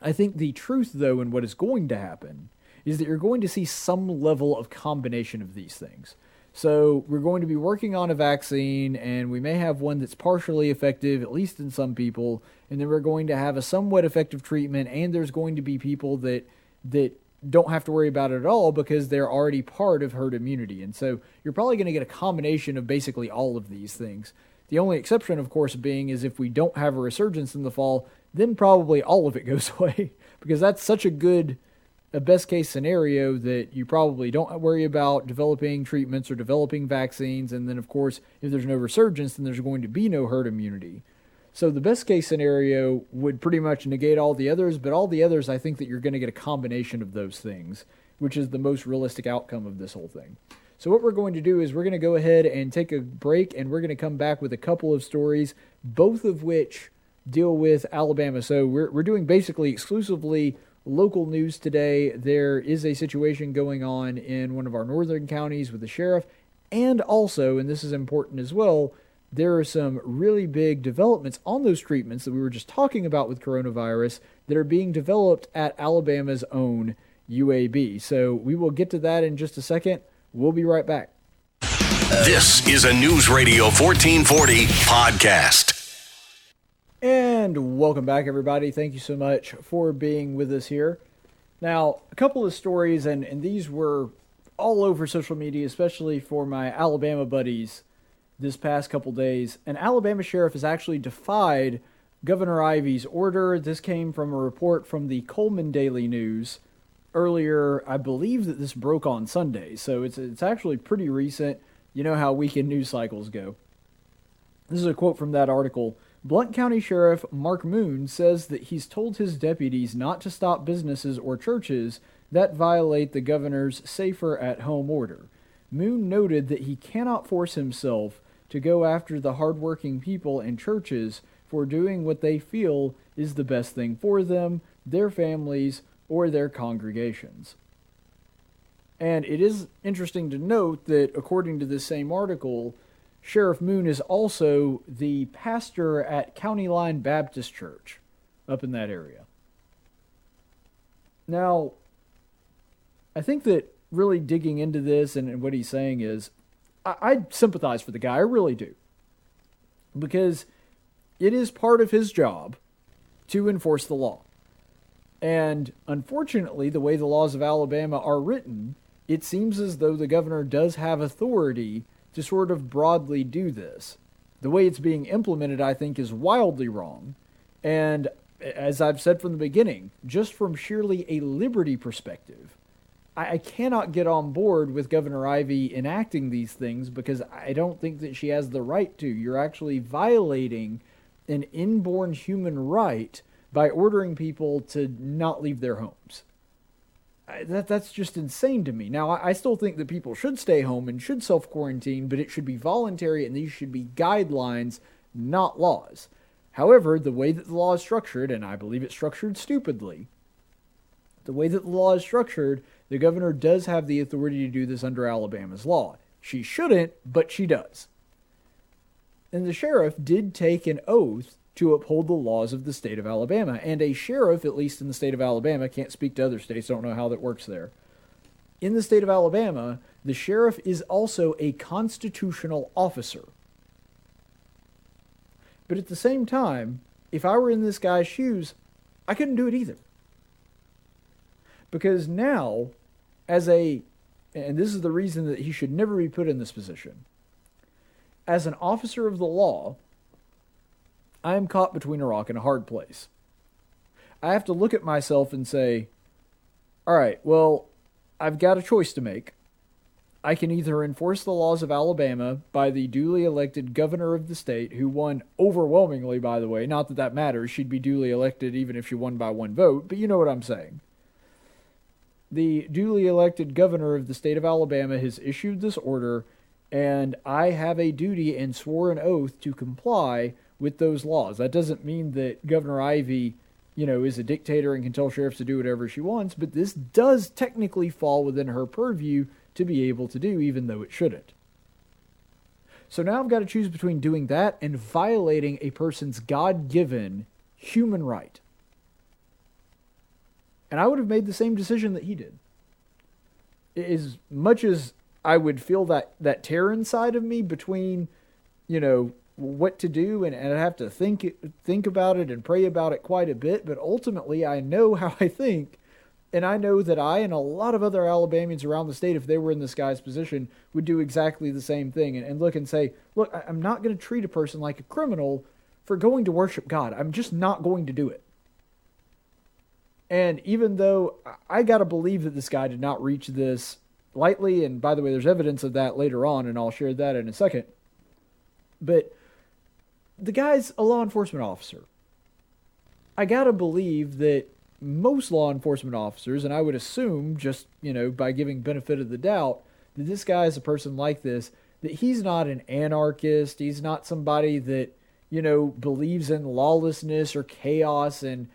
I think the truth though and what is going to happen is that you're going to see some level of combination of these things. So we're going to be working on a vaccine, and we may have one that's partially effective, at least in some people, and then we're going to have a somewhat effective treatment, and there's going to be people that that don't have to worry about it at all because they're already part of herd immunity. And so you're probably going to get a combination of basically all of these things. The only exception, of course, being is if we don't have a resurgence in the fall, then probably all of it goes away because that's such a good a best case scenario that you probably don't worry about developing treatments or developing vaccines. And then, of course, if there's no resurgence, then there's going to be no herd immunity. So the best case scenario would pretty much negate all the others, but all the others, I think that you're going to get a combination of those things, which is the most realistic outcome of this whole thing. So what we're going to do is we're going to go ahead and take a break, and we're going to come back with a couple of stories, both of which deal with Alabama. So we're we're doing basically exclusively local news today, there is a situation going on in one of our northern counties with the sheriff. And also, and this is important as well, there are some really big developments on those treatments that we were just talking about with coronavirus that are being developed at Alabama's own UAB. So we will get to that in just a second. We'll be right back. This is a News Radio 1440 podcast. And welcome back, everybody. Thank you so much for being with us here. Now, a couple of stories, and, and these were all over social media, especially for my Alabama buddies this past couple days. An Alabama sheriff has actually defied Governor Ivey's order. This came from a report from the Coleman Daily News earlier. I believe that this broke on Sunday, so it's it's actually pretty recent. You know how weekend news cycles go. This is a quote from that article. Blount County Sheriff Mark Moon says that he's told his deputies not to stop businesses or churches that violate the governor's safer at home order. Moon noted that he cannot force himself to go after the hardworking people and churches for doing what they feel is the best thing for them, their families, or their congregations. And it is interesting to note that, according to this same article, Sheriff Moon is also the pastor at County Line Baptist Church up in that area. Now, I think that really digging into this and, what he's saying is I, I sympathize for the guy. I really do. Because it is part of his job to enforce the law. And unfortunately, the way the laws of Alabama are written, it seems as though the governor does have authority to sort of broadly do this. The way it's being implemented, I think, is wildly wrong. And as I've said from the beginning, just from sheerly a liberty perspective, I, cannot get on board with Governor Ivey enacting these things because I don't think that she has the right to. You're actually violating an inborn human right by ordering people to not leave their homes. That that's just insane to me. Now, I still think that people should stay home and should self quarantine, but it should be voluntary and these should be guidelines, not laws. However, the way that the law is structured, and I believe it's structured stupidly, the way that the law is structured, the governor does have the authority to do this under Alabama's law. She shouldn't, but she does. And the sheriff did take an oath to uphold the laws of the state of Alabama. And a sheriff, at least in the state of Alabama, can't speak to other states, don't know how that works there. In the state of Alabama, the sheriff is also a constitutional officer. But at the same time, if I were in this guy's shoes, I couldn't do it either. Because now, as a, and this is the reason that he should never be put in this position, as an officer of the law, I am caught between a rock and a hard place. I have to look at myself and say, all right, well, I've got a choice to make. I can either enforce the laws of Alabama by the duly elected governor of the state, who won overwhelmingly, by the way. Not that that matters. She'd be duly elected even if she won by one vote, but you know what I'm saying. The duly elected governor of the state of Alabama has issued this order, and I have a duty and swore an oath to comply with those laws. That doesn't mean that Governor Ivey, you know, is a dictator and can tell sheriffs to do whatever she wants, but this does technically fall within her purview to be able to do, even though it shouldn't. So now I've got to choose between doing that and violating a person's God given human right. And I would have made the same decision that he did. As much as I would feel that, that tear inside of me between, you know, what to do and, and I have to think think about it and pray about it quite a bit, but ultimately I know how I think and I know that I and a lot of other Alabamians around the state, if they were in this guy's position, would do exactly the same thing and, and look and say, Look, I'm not going to treat a person like a criminal for going to worship God. I'm just not going to do it. And even though I got to believe that this guy did not reach this lightly, and by the way, there's evidence of that later on, and I'll share that in a second. But the guy's a law enforcement officer. I gotta believe that most law enforcement officers, and I would assume just, you know, by giving benefit of the doubt, that this guy is a person like this, that he's not an anarchist, he's not somebody that, you know, believes in lawlessness or chaos and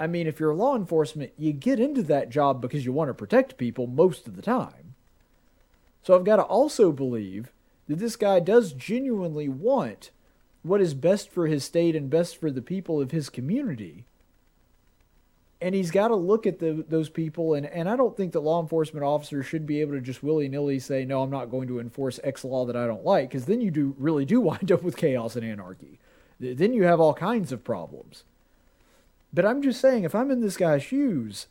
I mean, if you're law enforcement, you get into that job because you want to protect people most of the time. So I've got to also believe that this guy does genuinely want what is best for his state and best for the people of his community. And he's got to look at the, those people, and, and I don't think that law enforcement officers should be able to just willy nilly say, no, I'm not going to enforce X law that I don't like, because then you do really do wind up with chaos and anarchy. Then you have all kinds of problems. But I'm just saying, if I'm in this guy's shoes,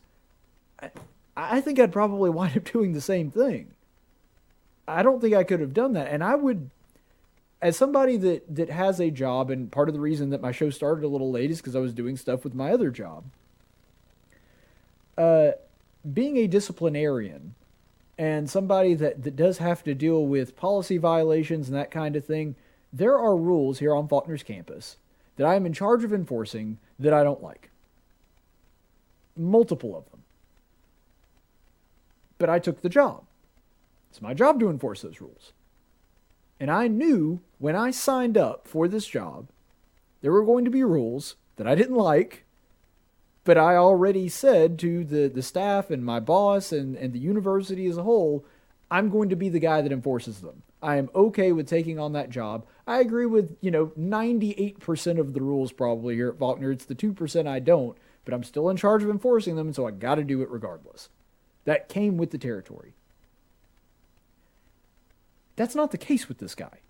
I, I think I'd probably wind up doing the same thing. I don't think I could have done that. And I would as somebody that that has a job and part of the reason that my show started a little late is because I was doing stuff with my other job. Uh, being a disciplinarian and somebody that, that does have to deal with policy violations and that kind of thing, there are rules here on Faulkner's campus that I am in charge of enforcing that I don't like. Multiple of them. but I took the job. It's my job to enforce those rules. And I knew when I signed up for this job, there were going to be rules that I didn't like, but I already said to the, the staff and my boss and, and the university as a whole, I'm going to be the guy that enforces them. I am okay with taking on that job. I agree with, you know, 98% of the rules probably here at Faulkner. It's the 2% I don't, but I'm still in charge of enforcing them, and so I got to do it regardless. That came with the territory. That's not the case with this guy.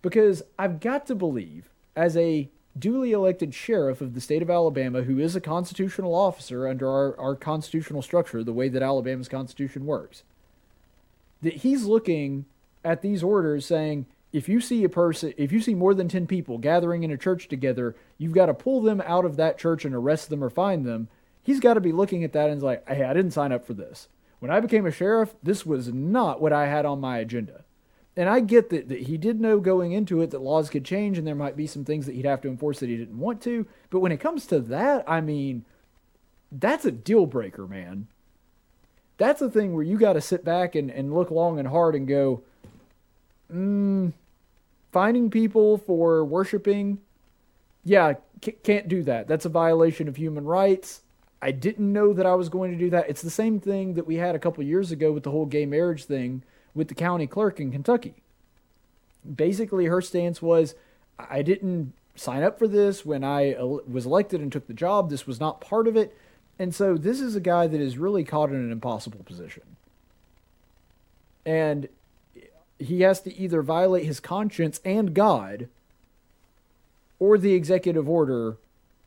Because I've got to believe, as a duly elected sheriff of the state of Alabama, who is a constitutional officer under our, our constitutional structure, the way that Alabama's constitution works, that he's looking at these orders saying, if you see a person, if you see more than 10 people gathering in a church together, you've got to pull them out of that church and arrest them or find them. He's got to be looking at that and like, hey, I didn't sign up for this. When I became a sheriff, this was not what I had on my agenda. And I get that, that he did know going into it that laws could change and there might be some things that he'd have to enforce that he didn't want to. But when it comes to that, I mean, that's a deal breaker, man. That's a thing where you got to sit back and, and look long and hard and go, mm, finding people for worshiping, yeah, c- can't do that. That's a violation of human rights. I didn't know that I was going to do that. It's the same thing that we had a couple years ago with the whole gay marriage thing with the county clerk in Kentucky. Basically, her stance was I didn't sign up for this when I was elected and took the job. This was not part of it. And so this is a guy that is really caught in an impossible position. And he has to either violate his conscience and God or the executive order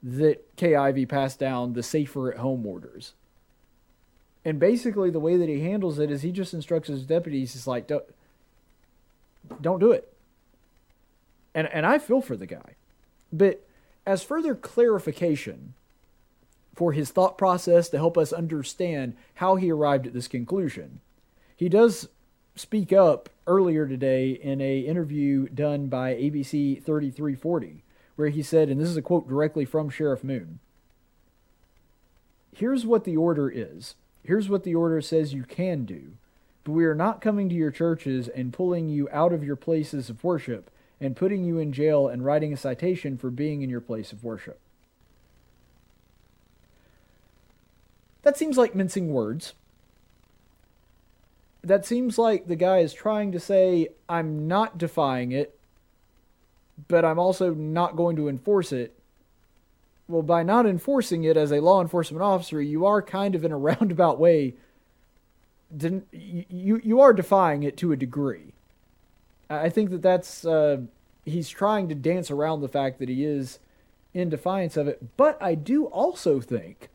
that Ivey passed down the safer at home orders. And basically, the way that he handles it is he just instructs his deputies, he's like, don't, don't do it. And, and I feel for the guy. But as further clarification for his thought process to help us understand how he arrived at this conclusion, he does speak up earlier today in a interview done by ABC 3340 where he said, and this is a quote directly from Sheriff Moon Here's what the order is. Here's what the order says you can do. But we are not coming to your churches and pulling you out of your places of worship and putting you in jail and writing a citation for being in your place of worship. That seems like mincing words. That seems like the guy is trying to say, I'm not defying it, but I'm also not going to enforce it. Well, by not enforcing it as a law enforcement officer, you are kind of in a roundabout way. You you are defying it to a degree. I think that that's uh, he's trying to dance around the fact that he is in defiance of it. But I do also think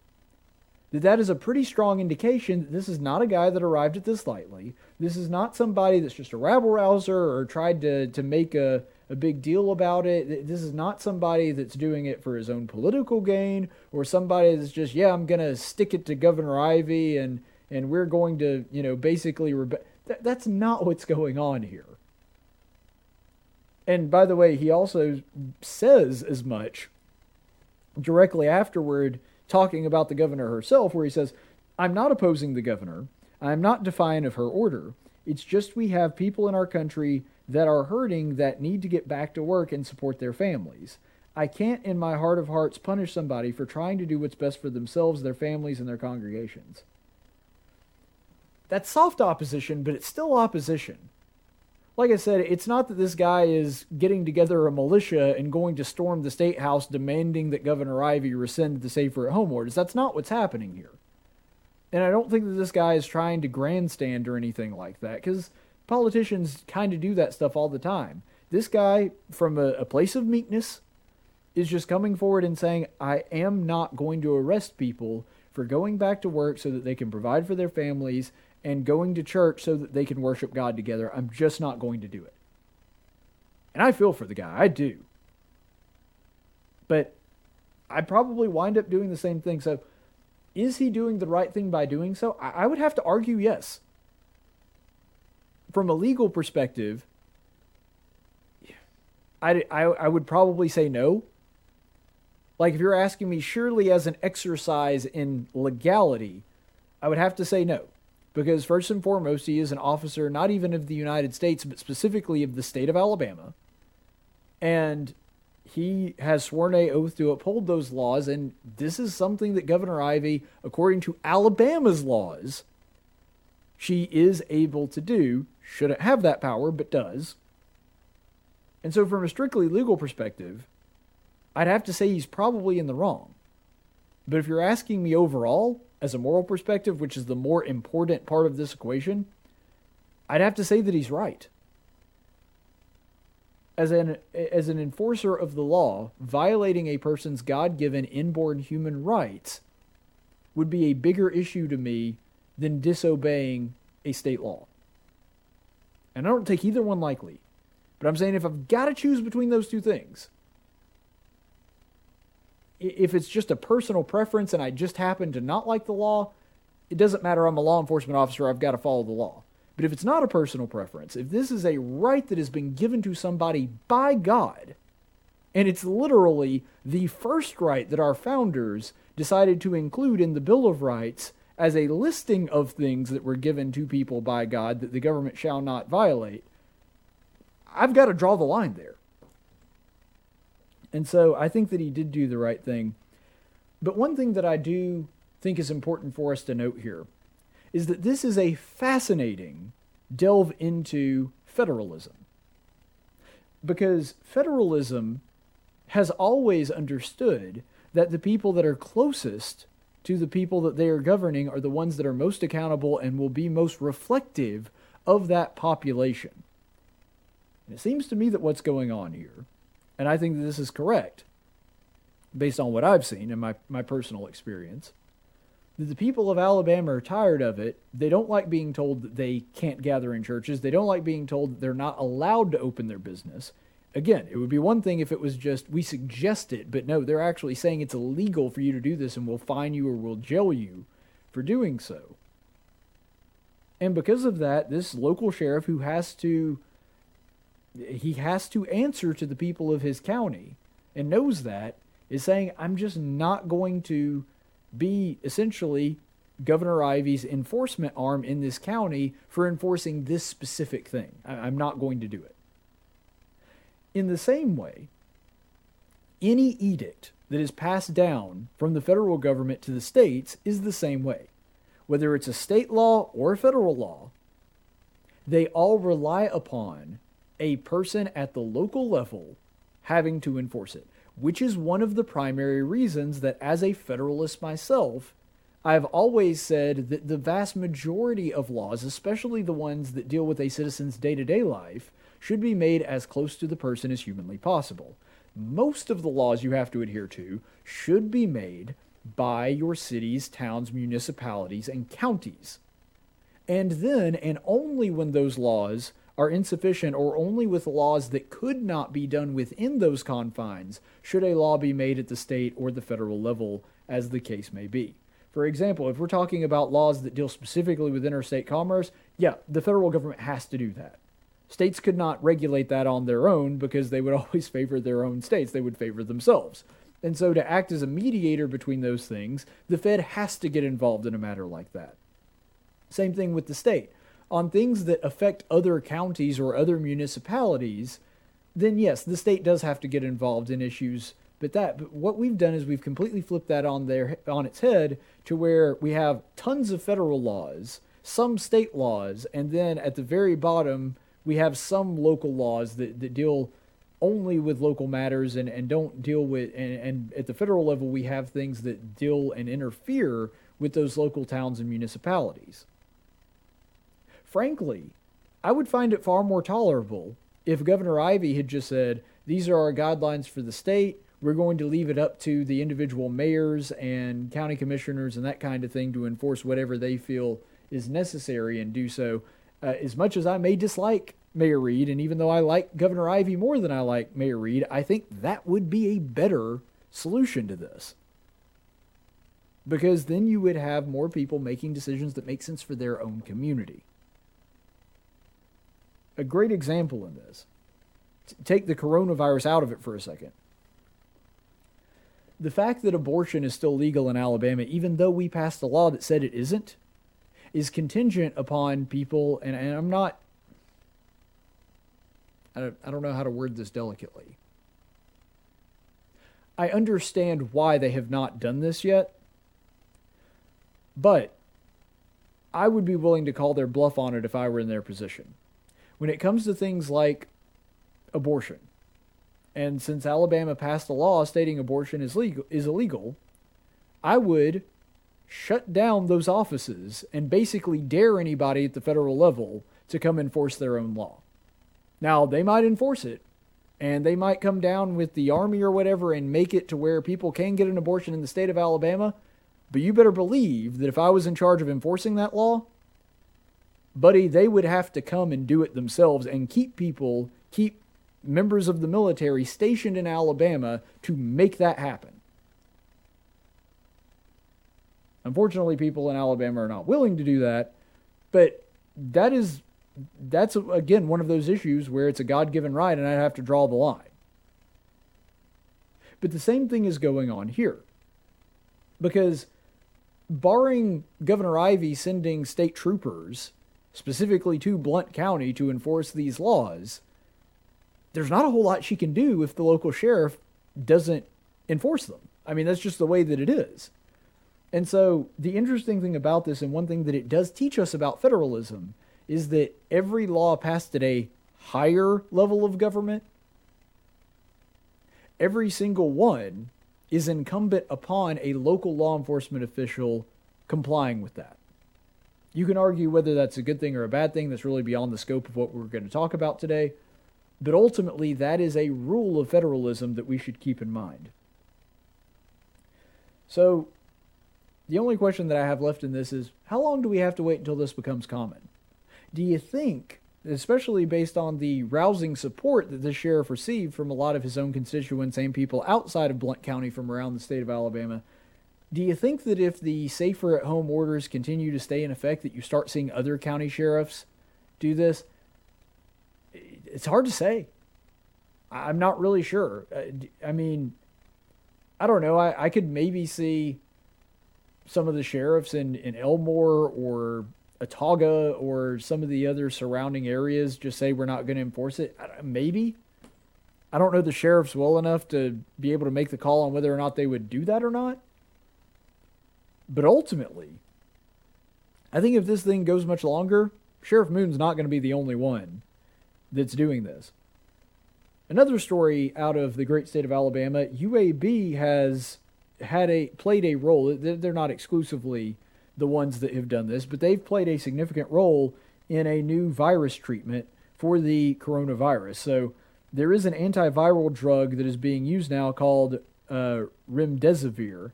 that that is a pretty strong indication that this is not a guy that arrived at this lightly. This is not somebody that's just a rabble rouser or tried to to make a a big deal about it. This is not somebody that's doing it for his own political gain or somebody that's just, yeah, I'm going to stick it to Governor Ivey and, and we're going to, you know, basically. Rebe- Th- that's not what's going on here. And by the way, he also says as much directly afterward, talking about the governor herself, where he says, I'm not opposing the governor. I'm not defiant of her order. It's just we have people in our country that are hurting that need to get back to work and support their families. I can't, in my heart of hearts, punish somebody for trying to do what's best for themselves, their families, and their congregations. That's soft opposition, but it's still opposition. Like I said, it's not that this guy is getting together a militia and going to storm the state house demanding that Governor Ivey rescind the safer at home orders. That's not what's happening here. And I don't think that this guy is trying to grandstand or anything like that, because Politicians kind of do that stuff all the time. This guy, from a, a place of meekness, is just coming forward and saying, I am not going to arrest people for going back to work so that they can provide for their families and going to church so that they can worship God together. I'm just not going to do it. And I feel for the guy. I do. But I probably wind up doing the same thing. So, is he doing the right thing by doing so? I, would have to argue yes from a legal perspective, I, I, I would probably say no. Like, if you're asking me, surely as an exercise in legality, I would have to say no. Because, first and foremost, he is an officer not even of the United States, but specifically of the state of Alabama. And he has sworn a oath to uphold those laws. And this is something that Governor Ivey, according to Alabama's laws, she is able to do. Shouldn't have that power, but does. And so, from a strictly legal perspective, I'd have to say he's probably in the wrong. But if you're asking me overall, as a moral perspective, which is the more important part of this equation, I'd have to say that he's right. As an, as an enforcer of the law, violating a person's God given inborn human rights would be a bigger issue to me than disobeying a state law. And I don't take either one lightly. But I'm saying if I've got to choose between those two things, if it's just a personal preference and I just happen to not like the law, it doesn't matter. I'm a law enforcement officer. I've got to follow the law. But if it's not a personal preference, if this is a right that has been given to somebody by God, and it's literally the first right that our founders decided to include in the Bill of Rights as a listing of things that were given to people by God that the government shall not violate, I've got to draw the line there. And so I think that he did do the right thing. But one thing that I do think is important for us to note here is that this is a fascinating delve into federalism. Because federalism has always understood that the people that are closest to the people that they are governing are the ones that are most accountable and will be most reflective of that population. And it seems to me that what's going on here and I think that this is correct, based on what I've seen in my, my personal experience, that the people of Alabama are tired of it. They don't like being told that they can't gather in churches. They don't like being told that they're not allowed to open their business. Again, it would be one thing if it was just, we suggest it, but no, they're actually saying it's illegal for you to do this and we'll fine you or we'll jail you for doing so. And because of that, this local sheriff who has to he has to answer to the people of his county and knows that is saying i'm just not going to be essentially governor ivey's enforcement arm in this county for enforcing this specific thing. I'm not going to do it. In the same way any edict that is passed down from the federal government to the states is the same way. Whether it's a state law or a federal law they all rely upon a person at the local level having to enforce it, which is one of the primary reasons that, as a Federalist myself, I've always said that the vast majority of laws, especially the ones that deal with a citizen's day to day life, should be made as close to the person as humanly possible. Most of the laws you have to adhere to should be made by your cities, towns, municipalities, and counties. And then, and only when those laws are insufficient or only with laws that could not be done within those confines should a law be made at the state or the federal level, as the case may be. For example, if we're talking about laws that deal specifically with interstate commerce, yeah, the federal government has to do that. States could not regulate that on their own because they would always favor their own states, they would favor themselves. And so, to act as a mediator between those things, the Fed has to get involved in a matter like that. Same thing with the state on things that affect other counties or other municipalities, then yes, the state does have to get involved in issues. But that, but what we've done is we've completely flipped that on there on its head to where we have tons of federal laws, some state laws, and then at the very bottom we have some local laws that, that deal only with local matters and, and don't deal with and, and at the federal level we have things that deal and interfere with those local towns and municipalities. Frankly, I would find it far more tolerable if Governor Ivey had just said, These are our guidelines for the state. We're going to leave it up to the individual mayors and county commissioners and that kind of thing to enforce whatever they feel is necessary and do so. Uh, as much as I may dislike Mayor Reed, and even though I like Governor Ivey more than I like Mayor Reed, I think that would be a better solution to this. Because then you would have more people making decisions that make sense for their own community a great example in this. Take the coronavirus out of it for a second. The fact that abortion is still legal in Alabama, even though we passed a law that said it isn't, is contingent upon people, and, and I'm not, I don't, I don't know how to word this delicately. I understand why they have not done this yet, but I would be willing to call their bluff on it if I were in their position. When it comes to things like abortion, and since Alabama passed a law stating abortion is legal is illegal, I would shut down those offices and basically dare anybody at the federal level to come enforce their own law. Now, they might enforce it, and they might come down with the army or whatever and make it to where people can get an abortion in the state of Alabama. But you better believe that if I was in charge of enforcing that law, buddy, they would have to come and do it themselves and keep people, keep members of the military stationed in Alabama to make that happen. Unfortunately, people in Alabama are not willing to do that, but that is that's again one of those issues where it's a God-given right and I have to draw the line. But the same thing is going on here. Because barring Governor Ivey sending state troopers specifically to Blount County to enforce these laws, there's not a whole lot she can do if the local sheriff doesn't enforce them. I mean, that's just the way that it is. And so, the interesting thing about this, and one thing that it does teach us about federalism, is that every law passed at a higher level of government, every single one is incumbent upon a local law enforcement official complying with that. You can argue whether that's a good thing or a bad thing. That's really beyond the scope of what we're going to talk about today. But ultimately, that is a rule of federalism that we should keep in mind. So, the only question that I have left in this is how long do we have to wait until this becomes common? Do you think, especially based on the rousing support that the sheriff received from a lot of his own constituents and people outside of Blount County from around the state of Alabama, do you think that if the safer at home orders continue to stay in effect, that you start seeing other county sheriffs do this? It's hard to say. I'm not really sure. Uh, I mean, I don't know. I, I could maybe see some of the sheriffs in, in Elmore or Autauga or some of the other surrounding areas just say we're not going to enforce it? Maybe. I don't know the sheriffs well enough to be able to make the call on whether or not they would do that or not. But ultimately, I think if this thing goes much longer, Sheriff Moon's not going to be the only one that's doing this. Another story out of the great state of Alabama, UAB has had a played a role. They're not exclusively the ones that have done this, but they've played a significant role in a new virus treatment for the coronavirus. So there is an antiviral drug that is being used now called uh, remdesivir,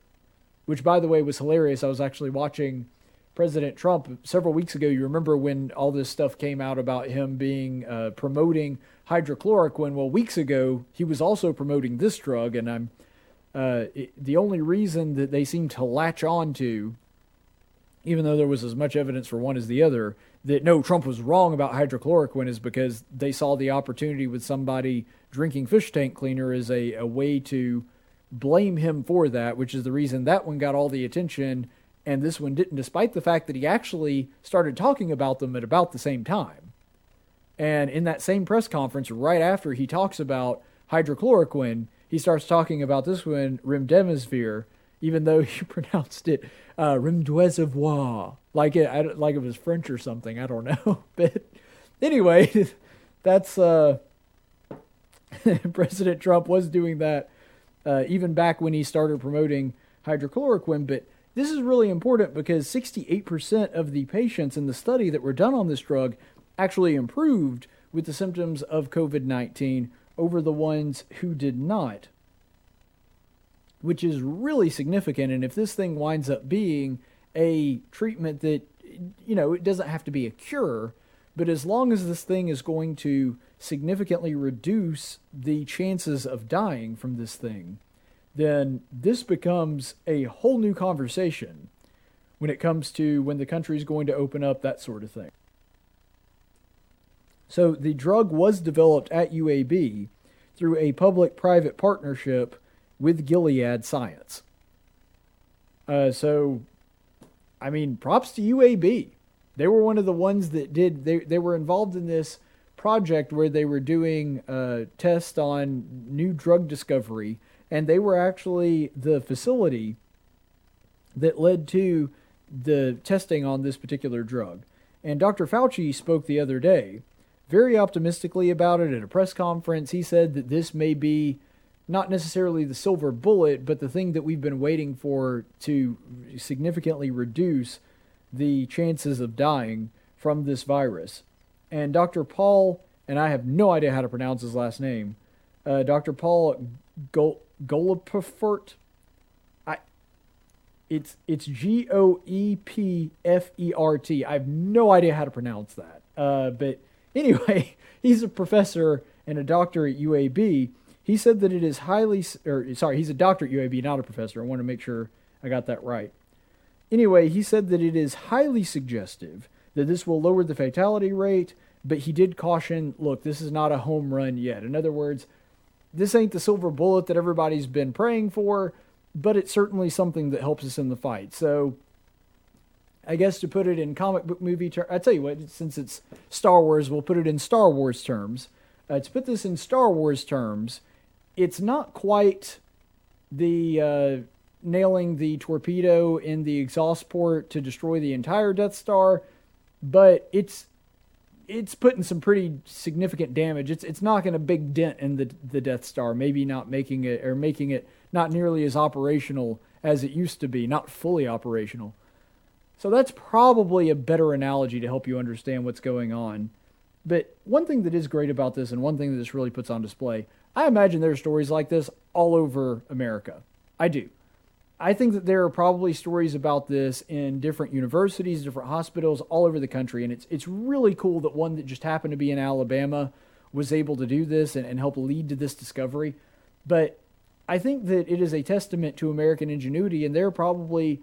which, by the way, was hilarious. I was actually watching President Trump several weeks ago. You remember when all this stuff came out about him being uh, promoting hydrochloroquine? Well, weeks ago he was also promoting this drug, and I'm uh, it, the only reason that they seem to latch on to even though there was as much evidence for one as the other, that no, Trump was wrong about hydrochloroquine is because they saw the opportunity with somebody drinking fish tank cleaner as a, a way to blame him for that, which is the reason that one got all the attention and this one didn't, despite the fact that he actually started talking about them at about the same time. And in that same press conference, right after he talks about hydrochloroquine, he starts talking about this one, remdesivir, even though he pronounced it uh, remdesivir, like it, like it was French or something. I don't know, but anyway, that's uh, President Trump was doing that uh, even back when he started promoting hydrochloroquine. But this is really important because 68% of the patients in the study that were done on this drug actually improved with the symptoms of COVID 19 over the ones who did not which is really significant. And if this thing winds up being a treatment that, you know, it doesn't have to be a cure, but as long as this thing is going to significantly reduce the chances of dying from this thing, then this becomes a whole new conversation when it comes to when the country is going to open up, that sort of thing. So the drug was developed at UAB through a public private partnership with Gilead Science. Uh, so, I mean, props to UAB. They were one of the ones that did. They they were involved in this project where they were doing uh, tests on new drug discovery, and they were actually the facility that led to the testing on this particular drug. And Dr. Fauci spoke the other day very optimistically about it at a press conference. He said that this may be not necessarily the silver bullet, but the thing that we've been waiting for to significantly reduce the chances of dying from this virus. And Dr. Paul, and I have no idea how to pronounce his last name, uh, Dr. Paul Gol- Golopefert. I, it's it's G O E P F E R T. I have no idea how to pronounce that. Uh, but anyway, he's a professor and a doctor at UAB. He said that it is highly, or sorry, he's a doctor at UAB, not a professor. I want to make sure I got that right. Anyway, he said that it is highly suggestive that this will lower the fatality rate, but he did caution look, this is not a home run yet. In other words, this ain't the silver bullet that everybody's been praying for, but it's certainly something that helps us in the fight. So, I guess to put it in comic book movie terms, I tell you what, since it's Star Wars, we'll put it in Star Wars terms. Uh, to put this in Star Wars terms, it's not quite the uh, nailing the torpedo in the exhaust port to destroy the entire Death Star, but it's it's putting some pretty significant damage. It's it's knocking a big dent in the the Death Star, maybe not making it or making it not nearly as operational as it used to be, not fully operational. So that's probably a better analogy to help you understand what's going on. But one thing that is great about this, and one thing that this really puts on display, I imagine there are stories like this all over America. I do. I think that there are probably stories about this in different universities, different hospitals all over the country, and it's it's really cool that one that just happened to be in Alabama was able to do this and, and help lead to this discovery. But I think that it is a testament to American ingenuity, and there are probably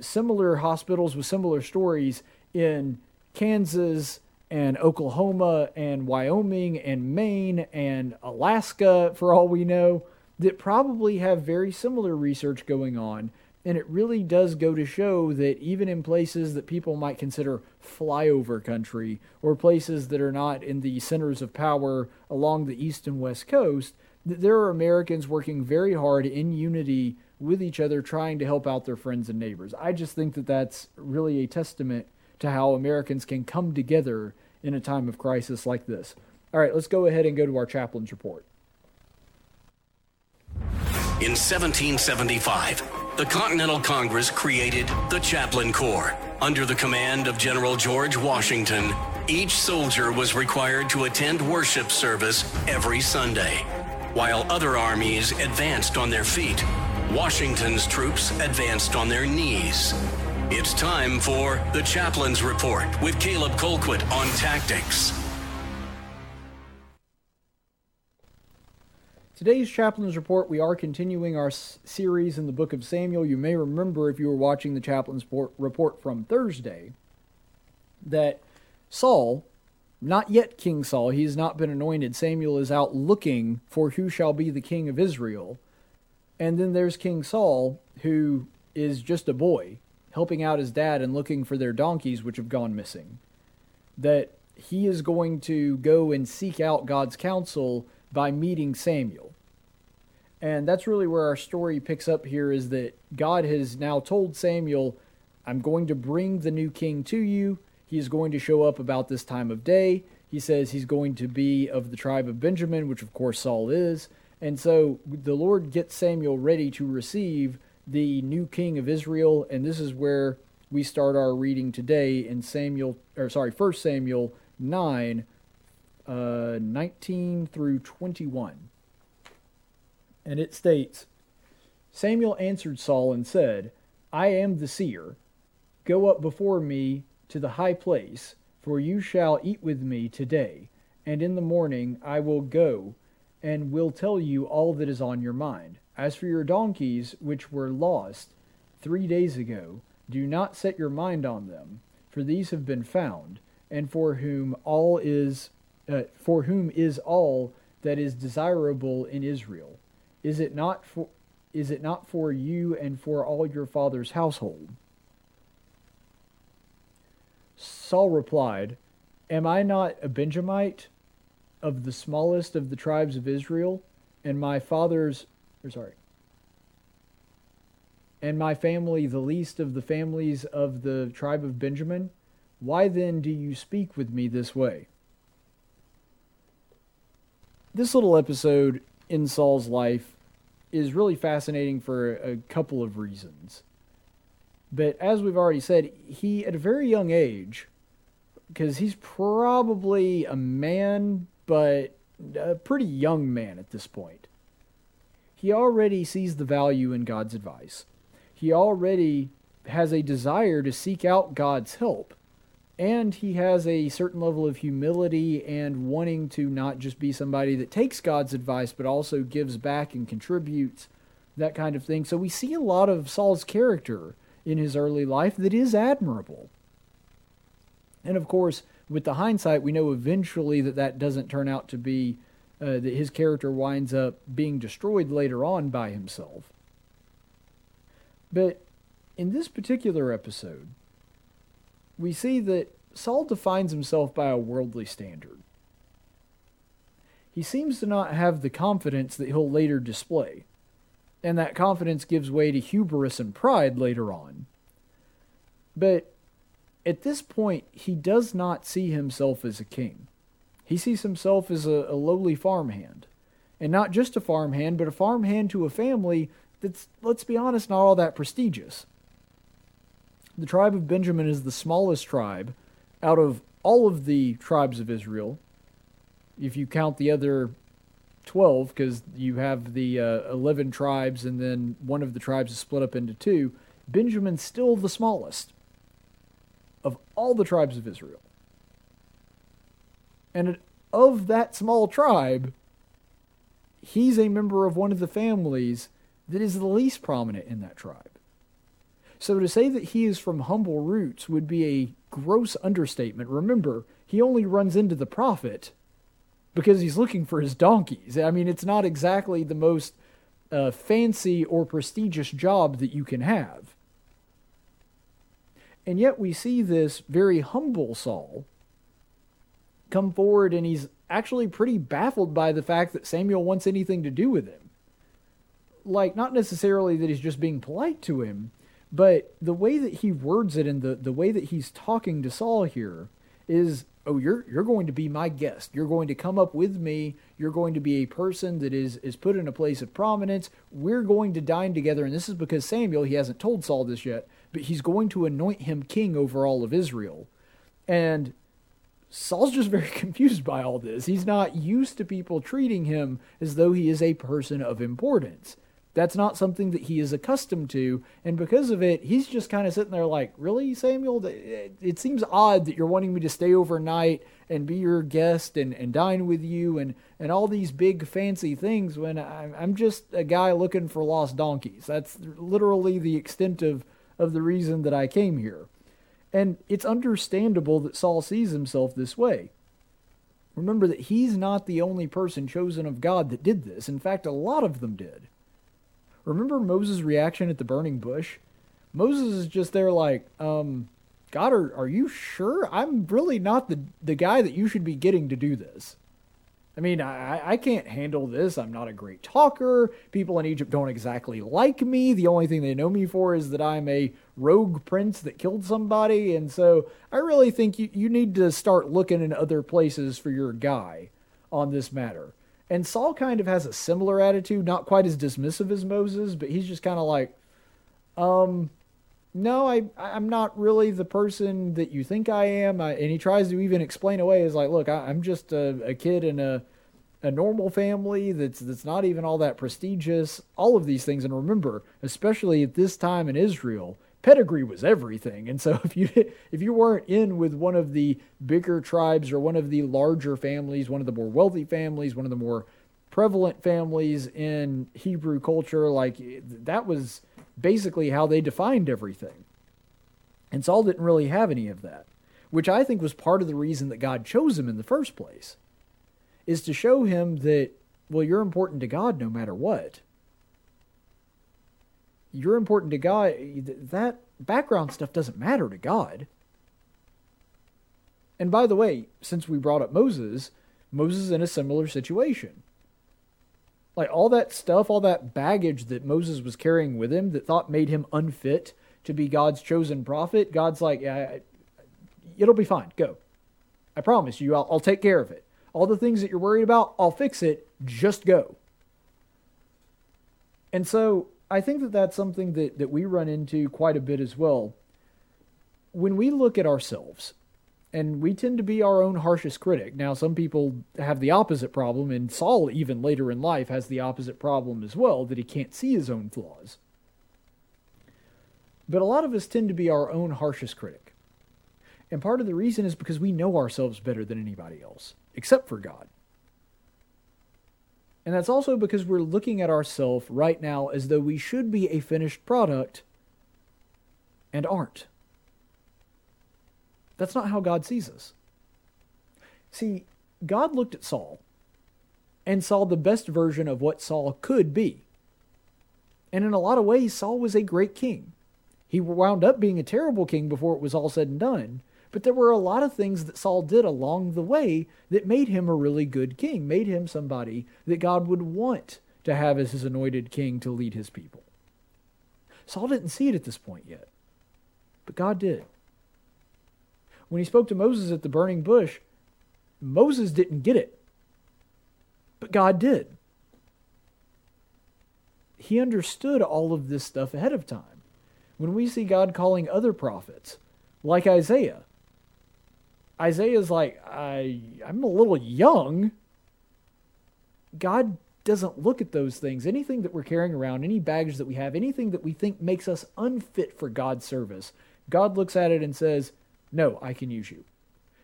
similar hospitals with similar stories in Kansas and Oklahoma and Wyoming and Maine and Alaska, for all we know that probably have very similar research going on. And it really does go to show that even in places that people might consider flyover country or places that are not in the centers of power along the east and west coast, that there are Americans working very hard in unity with each other trying to help out their friends and neighbors. I just think that that's really a testament to how Americans can come together in a time of crisis like this. All right, let's go ahead and go to our chaplain's report. In 1775, the Continental Congress created the Chaplain Corps. Under the command of General George Washington, each soldier was required to attend worship service every Sunday. While other armies advanced on their feet, Washington's troops advanced on their knees. It's time for the Chaplain's Report with Caleb Colquitt on tactics. Today's Chaplain's Report, we are continuing our s- series in the book of Samuel. You may remember if you were watching the Chaplain's Report from Thursday that Saul, not yet King Saul, he has not been anointed. Samuel is out looking for who shall be the king of Israel. And then there's King Saul, who is just a boy, helping out his dad and looking for their donkeys which have gone missing. That he is going to go and seek out God's counsel by meeting Samuel. And that's really where our story picks up here is that God has now told Samuel, I'm going to bring the new king to you. He is going to show up about this time of day. He says he's going to be of the tribe of Benjamin, which of course Saul is. And so the Lord gets Samuel ready to receive the new king of Israel. And this is where we start our reading today in Samuel, or sorry, 1 Samuel 9, uh, 19 through 21. And it states Samuel answered Saul and said, I am the seer. Go up before me to the high place, for you shall eat with me today, and in the morning I will go and will tell you all that is on your mind. As for your donkeys, which were lost three days ago, do not set your mind on them, for these have been found, and for whom all is uh, for whom is all that is desirable in Israel. Is it not for is it not for you and for all your father's household? Saul replied, Am I not a Benjamite of the smallest of the tribes of Israel, and my father's, or sorry, and my family the least of the families of the tribe of Benjamin? Why then do you speak with me this way? This little episode in Saul's life is really fascinating for a couple of reasons. But as we've already said, he, at a very young age, because he's probably a man, but a pretty young man at this point, he already sees the value in God's advice. He already has a desire to seek out God's help. And he has a certain level of humility and wanting to not just be somebody that takes God's advice, but also gives back and contributes, that kind of thing. So we see a lot of Saul's character in his early life that is admirable. And of course, with the hindsight, we know eventually that that doesn't turn out to be, uh, that his character winds up being destroyed later on by himself. But in this particular episode, we see that Saul defines himself by a worldly standard. He seems to not have the confidence that he'll later display and that confidence gives way to hubris and pride later on. But at this point, he does not see himself as a king. He sees himself as a, a lowly farmhand. And not just a farmhand, but a farmhand to a family that's, let's be honest, not all that prestigious. The tribe of Benjamin is the smallest tribe out of all of the tribes of Israel. If you count the other 12 because you have the uh, 11 tribes and then one of the tribes is split up into two. Benjamin's still the smallest of all the tribes of Israel. And of that small tribe, he's a member of one of the families that is the least prominent in that tribe. So to say that he is from humble roots would be a gross understatement. Remember, he only runs into the prophet because he's looking for his donkeys. I mean, it's not exactly the most uh, fancy or prestigious job that you can have. And yet we see this very humble Saul come forward and he's actually pretty baffled by the fact that Samuel wants anything to do with him. Like, not necessarily that he's just being polite to him, but the way that he words it and the, the way that he's talking to Saul here is oh you're you're going to be my guest. You're going to come up with me. You're going to be a person that is is put in a place of prominence. We're going to dine together. And this is because Samuel he hasn't told Saul this yet but he's going to anoint him king over all of Israel. And Saul's just very confused by all this. He's not used to people treating him as though he is a person of importance that's not something that he is accustomed to. And because of it, he's just kind of sitting there like, Really, Samuel? It seems odd that you're wanting me to stay overnight and be your guest and, and dine with you and, and all these big fancy things when I'm I'm just a guy looking for lost donkeys. That's literally the extent of, of the reason that I came here. And it's understandable that Saul sees himself this way. Remember that he's not the only person chosen of God that did this. In fact, a lot of them did. Remember Moses' reaction at the burning bush? Moses is just there like, um, God, are, are you sure? I'm really not the, the guy that you should be getting to do this. I mean, I, I can't handle this. I'm not a great talker. People in Egypt don't exactly like me. The only thing they know me for is that I'm a rogue prince that killed somebody. And so I really think you, you need to start looking in other places for your guy on this matter. And Saul kind of has a similar attitude, not quite as dismissive as Moses, but he's just kind of like, um, no, I, I'm not really the person that you think I am. I, and he tries to even explain away as like, look, I, am just a, a kid in a, a normal family that's that's not even all that prestigious. All of these things, and remember, especially at this time in Israel, pedigree was everything. And so if you if you weren't in with one of the bigger tribes or one of the larger families, one of the more wealthy families, one of the more prevalent families in Hebrew culture, like that was basically how they defined everything. And Saul didn't really have any of that, which I think was part of the reason that God chose him in the first place, is to show him that, well, you're important to God no matter what you're important to God. That background stuff doesn't matter to God. And by the way, since we brought up Moses, Moses is in a similar situation. Like all that stuff, all that baggage that Moses was carrying with him that thought made him unfit to be God's chosen prophet, God's like, yeah, it'll be fine. Go. I promise you, I'll, I'll take care of it. All the things that you're worried about, I'll fix it. Just go. And so I think that that's something that, that we run into quite a bit as well. When we look at ourselves, and we tend to be our own harshest critic. Now, some people have the opposite problem, and Saul, even later in life, has the opposite problem as well that he can't see his own flaws. But a lot of us tend to be our own harshest critic. And part of the reason is because we know ourselves better than anybody else, except for God. And that's also because we're looking at ourselves right now as though we should be a finished product and aren't. That's not how God sees us. See, God looked at Saul and saw the best version of what Saul could be. And in a lot of ways, Saul was a great king. He wound up being a terrible king before it was all said and done, but there were a lot of things that Saul did along the way that made him a really good king, made him somebody that God would want to have as his anointed king to lead his people. Saul didn't see it at this point yet, but God did. When he spoke to Moses at the burning bush, Moses didn't get it, but God did. He understood all of this stuff ahead of time. When we see God calling other prophets, like Isaiah, Isaiah's like, I, I'm a little young. God doesn't look at those things. Anything that we're carrying around, any baggage that we have, anything that we think makes us unfit for God's service, God looks at it and says, No, I can use you.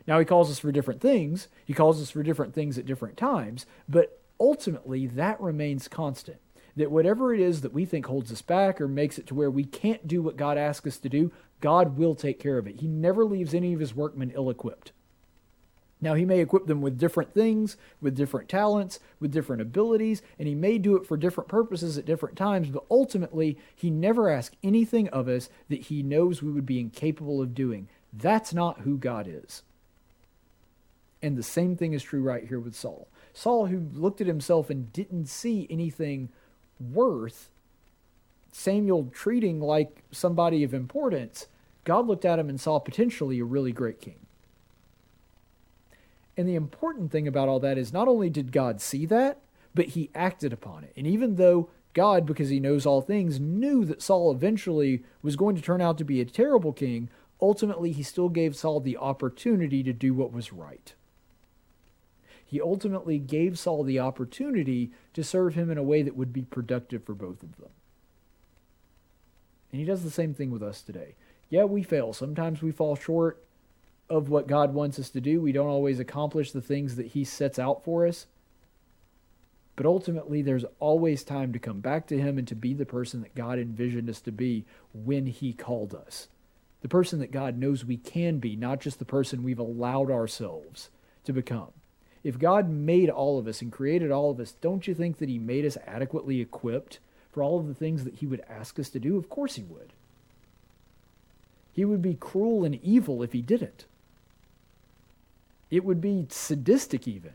Now, He calls us for different things. He calls us for different things at different times, but ultimately, that remains constant. That whatever it is that we think holds us back or makes it to where we can't do what God asks us to do, God will take care of it. He never leaves any of his workmen ill equipped. Now, he may equip them with different things, with different talents, with different abilities, and he may do it for different purposes at different times, but ultimately, he never asks anything of us that he knows we would be incapable of doing. That's not who God is. And the same thing is true right here with Saul. Saul, who looked at himself and didn't see anything worth Samuel treating like somebody of importance, God looked at him and saw potentially a really great king. And the important thing about all that is not only did God see that, but he acted upon it. And even though God, because he knows all things, knew that Saul eventually was going to turn out to be a terrible king, ultimately he still gave Saul the opportunity to do what was right. He ultimately gave Saul the opportunity to serve him in a way that would be productive for both of them. And he does the same thing with us today. Yeah, we fail. Sometimes we fall short of what God wants us to do. We don't always accomplish the things that he sets out for us. But ultimately, there's always time to come back to him and to be the person that God envisioned us to be when he called us. The person that God knows we can be, not just the person we've allowed ourselves to become. If God made all of us and created all of us, don't you think that he made us adequately equipped for all of the things that he would ask us to do? Of course he would. He would be cruel and evil if he didn't. It would be sadistic, even,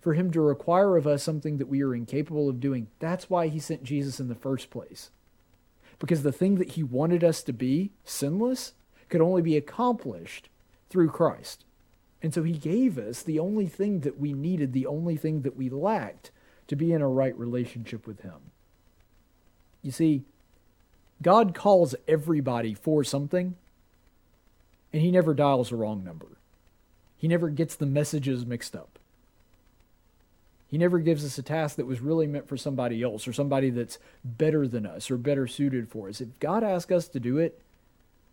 for him to require of us something that we are incapable of doing. That's why he sent Jesus in the first place. Because the thing that he wanted us to be, sinless, could only be accomplished through Christ. And so he gave us the only thing that we needed, the only thing that we lacked to be in a right relationship with him. You see, God calls everybody for something, and he never dials the wrong number. He never gets the messages mixed up. He never gives us a task that was really meant for somebody else or somebody that's better than us or better suited for us. If God asks us to do it,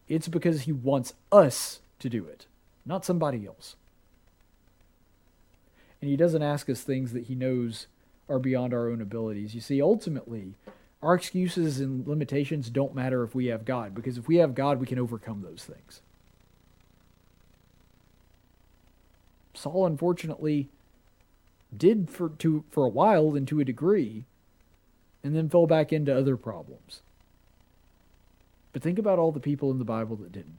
it's because he wants us to do it, not somebody else. And he doesn't ask us things that he knows are beyond our own abilities. You see, ultimately, our excuses and limitations don't matter if we have God, because if we have God, we can overcome those things. Saul, unfortunately, did for to for a while and to a degree, and then fell back into other problems. But think about all the people in the Bible that didn't.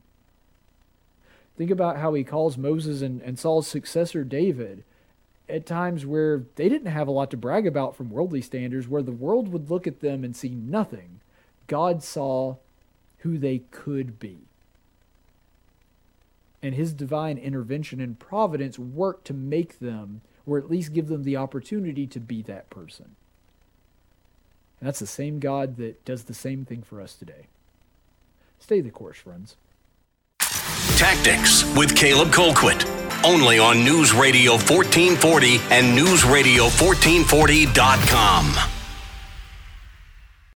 Think about how he calls Moses and, and Saul's successor David at times where they didn't have a lot to brag about from worldly standards, where the world would look at them and see nothing. God saw who they could be. And his divine intervention and providence worked to make them, or at least give them the opportunity to be that person. And that's the same God that does the same thing for us today. Stay the course, friends. Tactics with Caleb Colquitt. Only on News Radio 1440 and NewsRadio1440.com.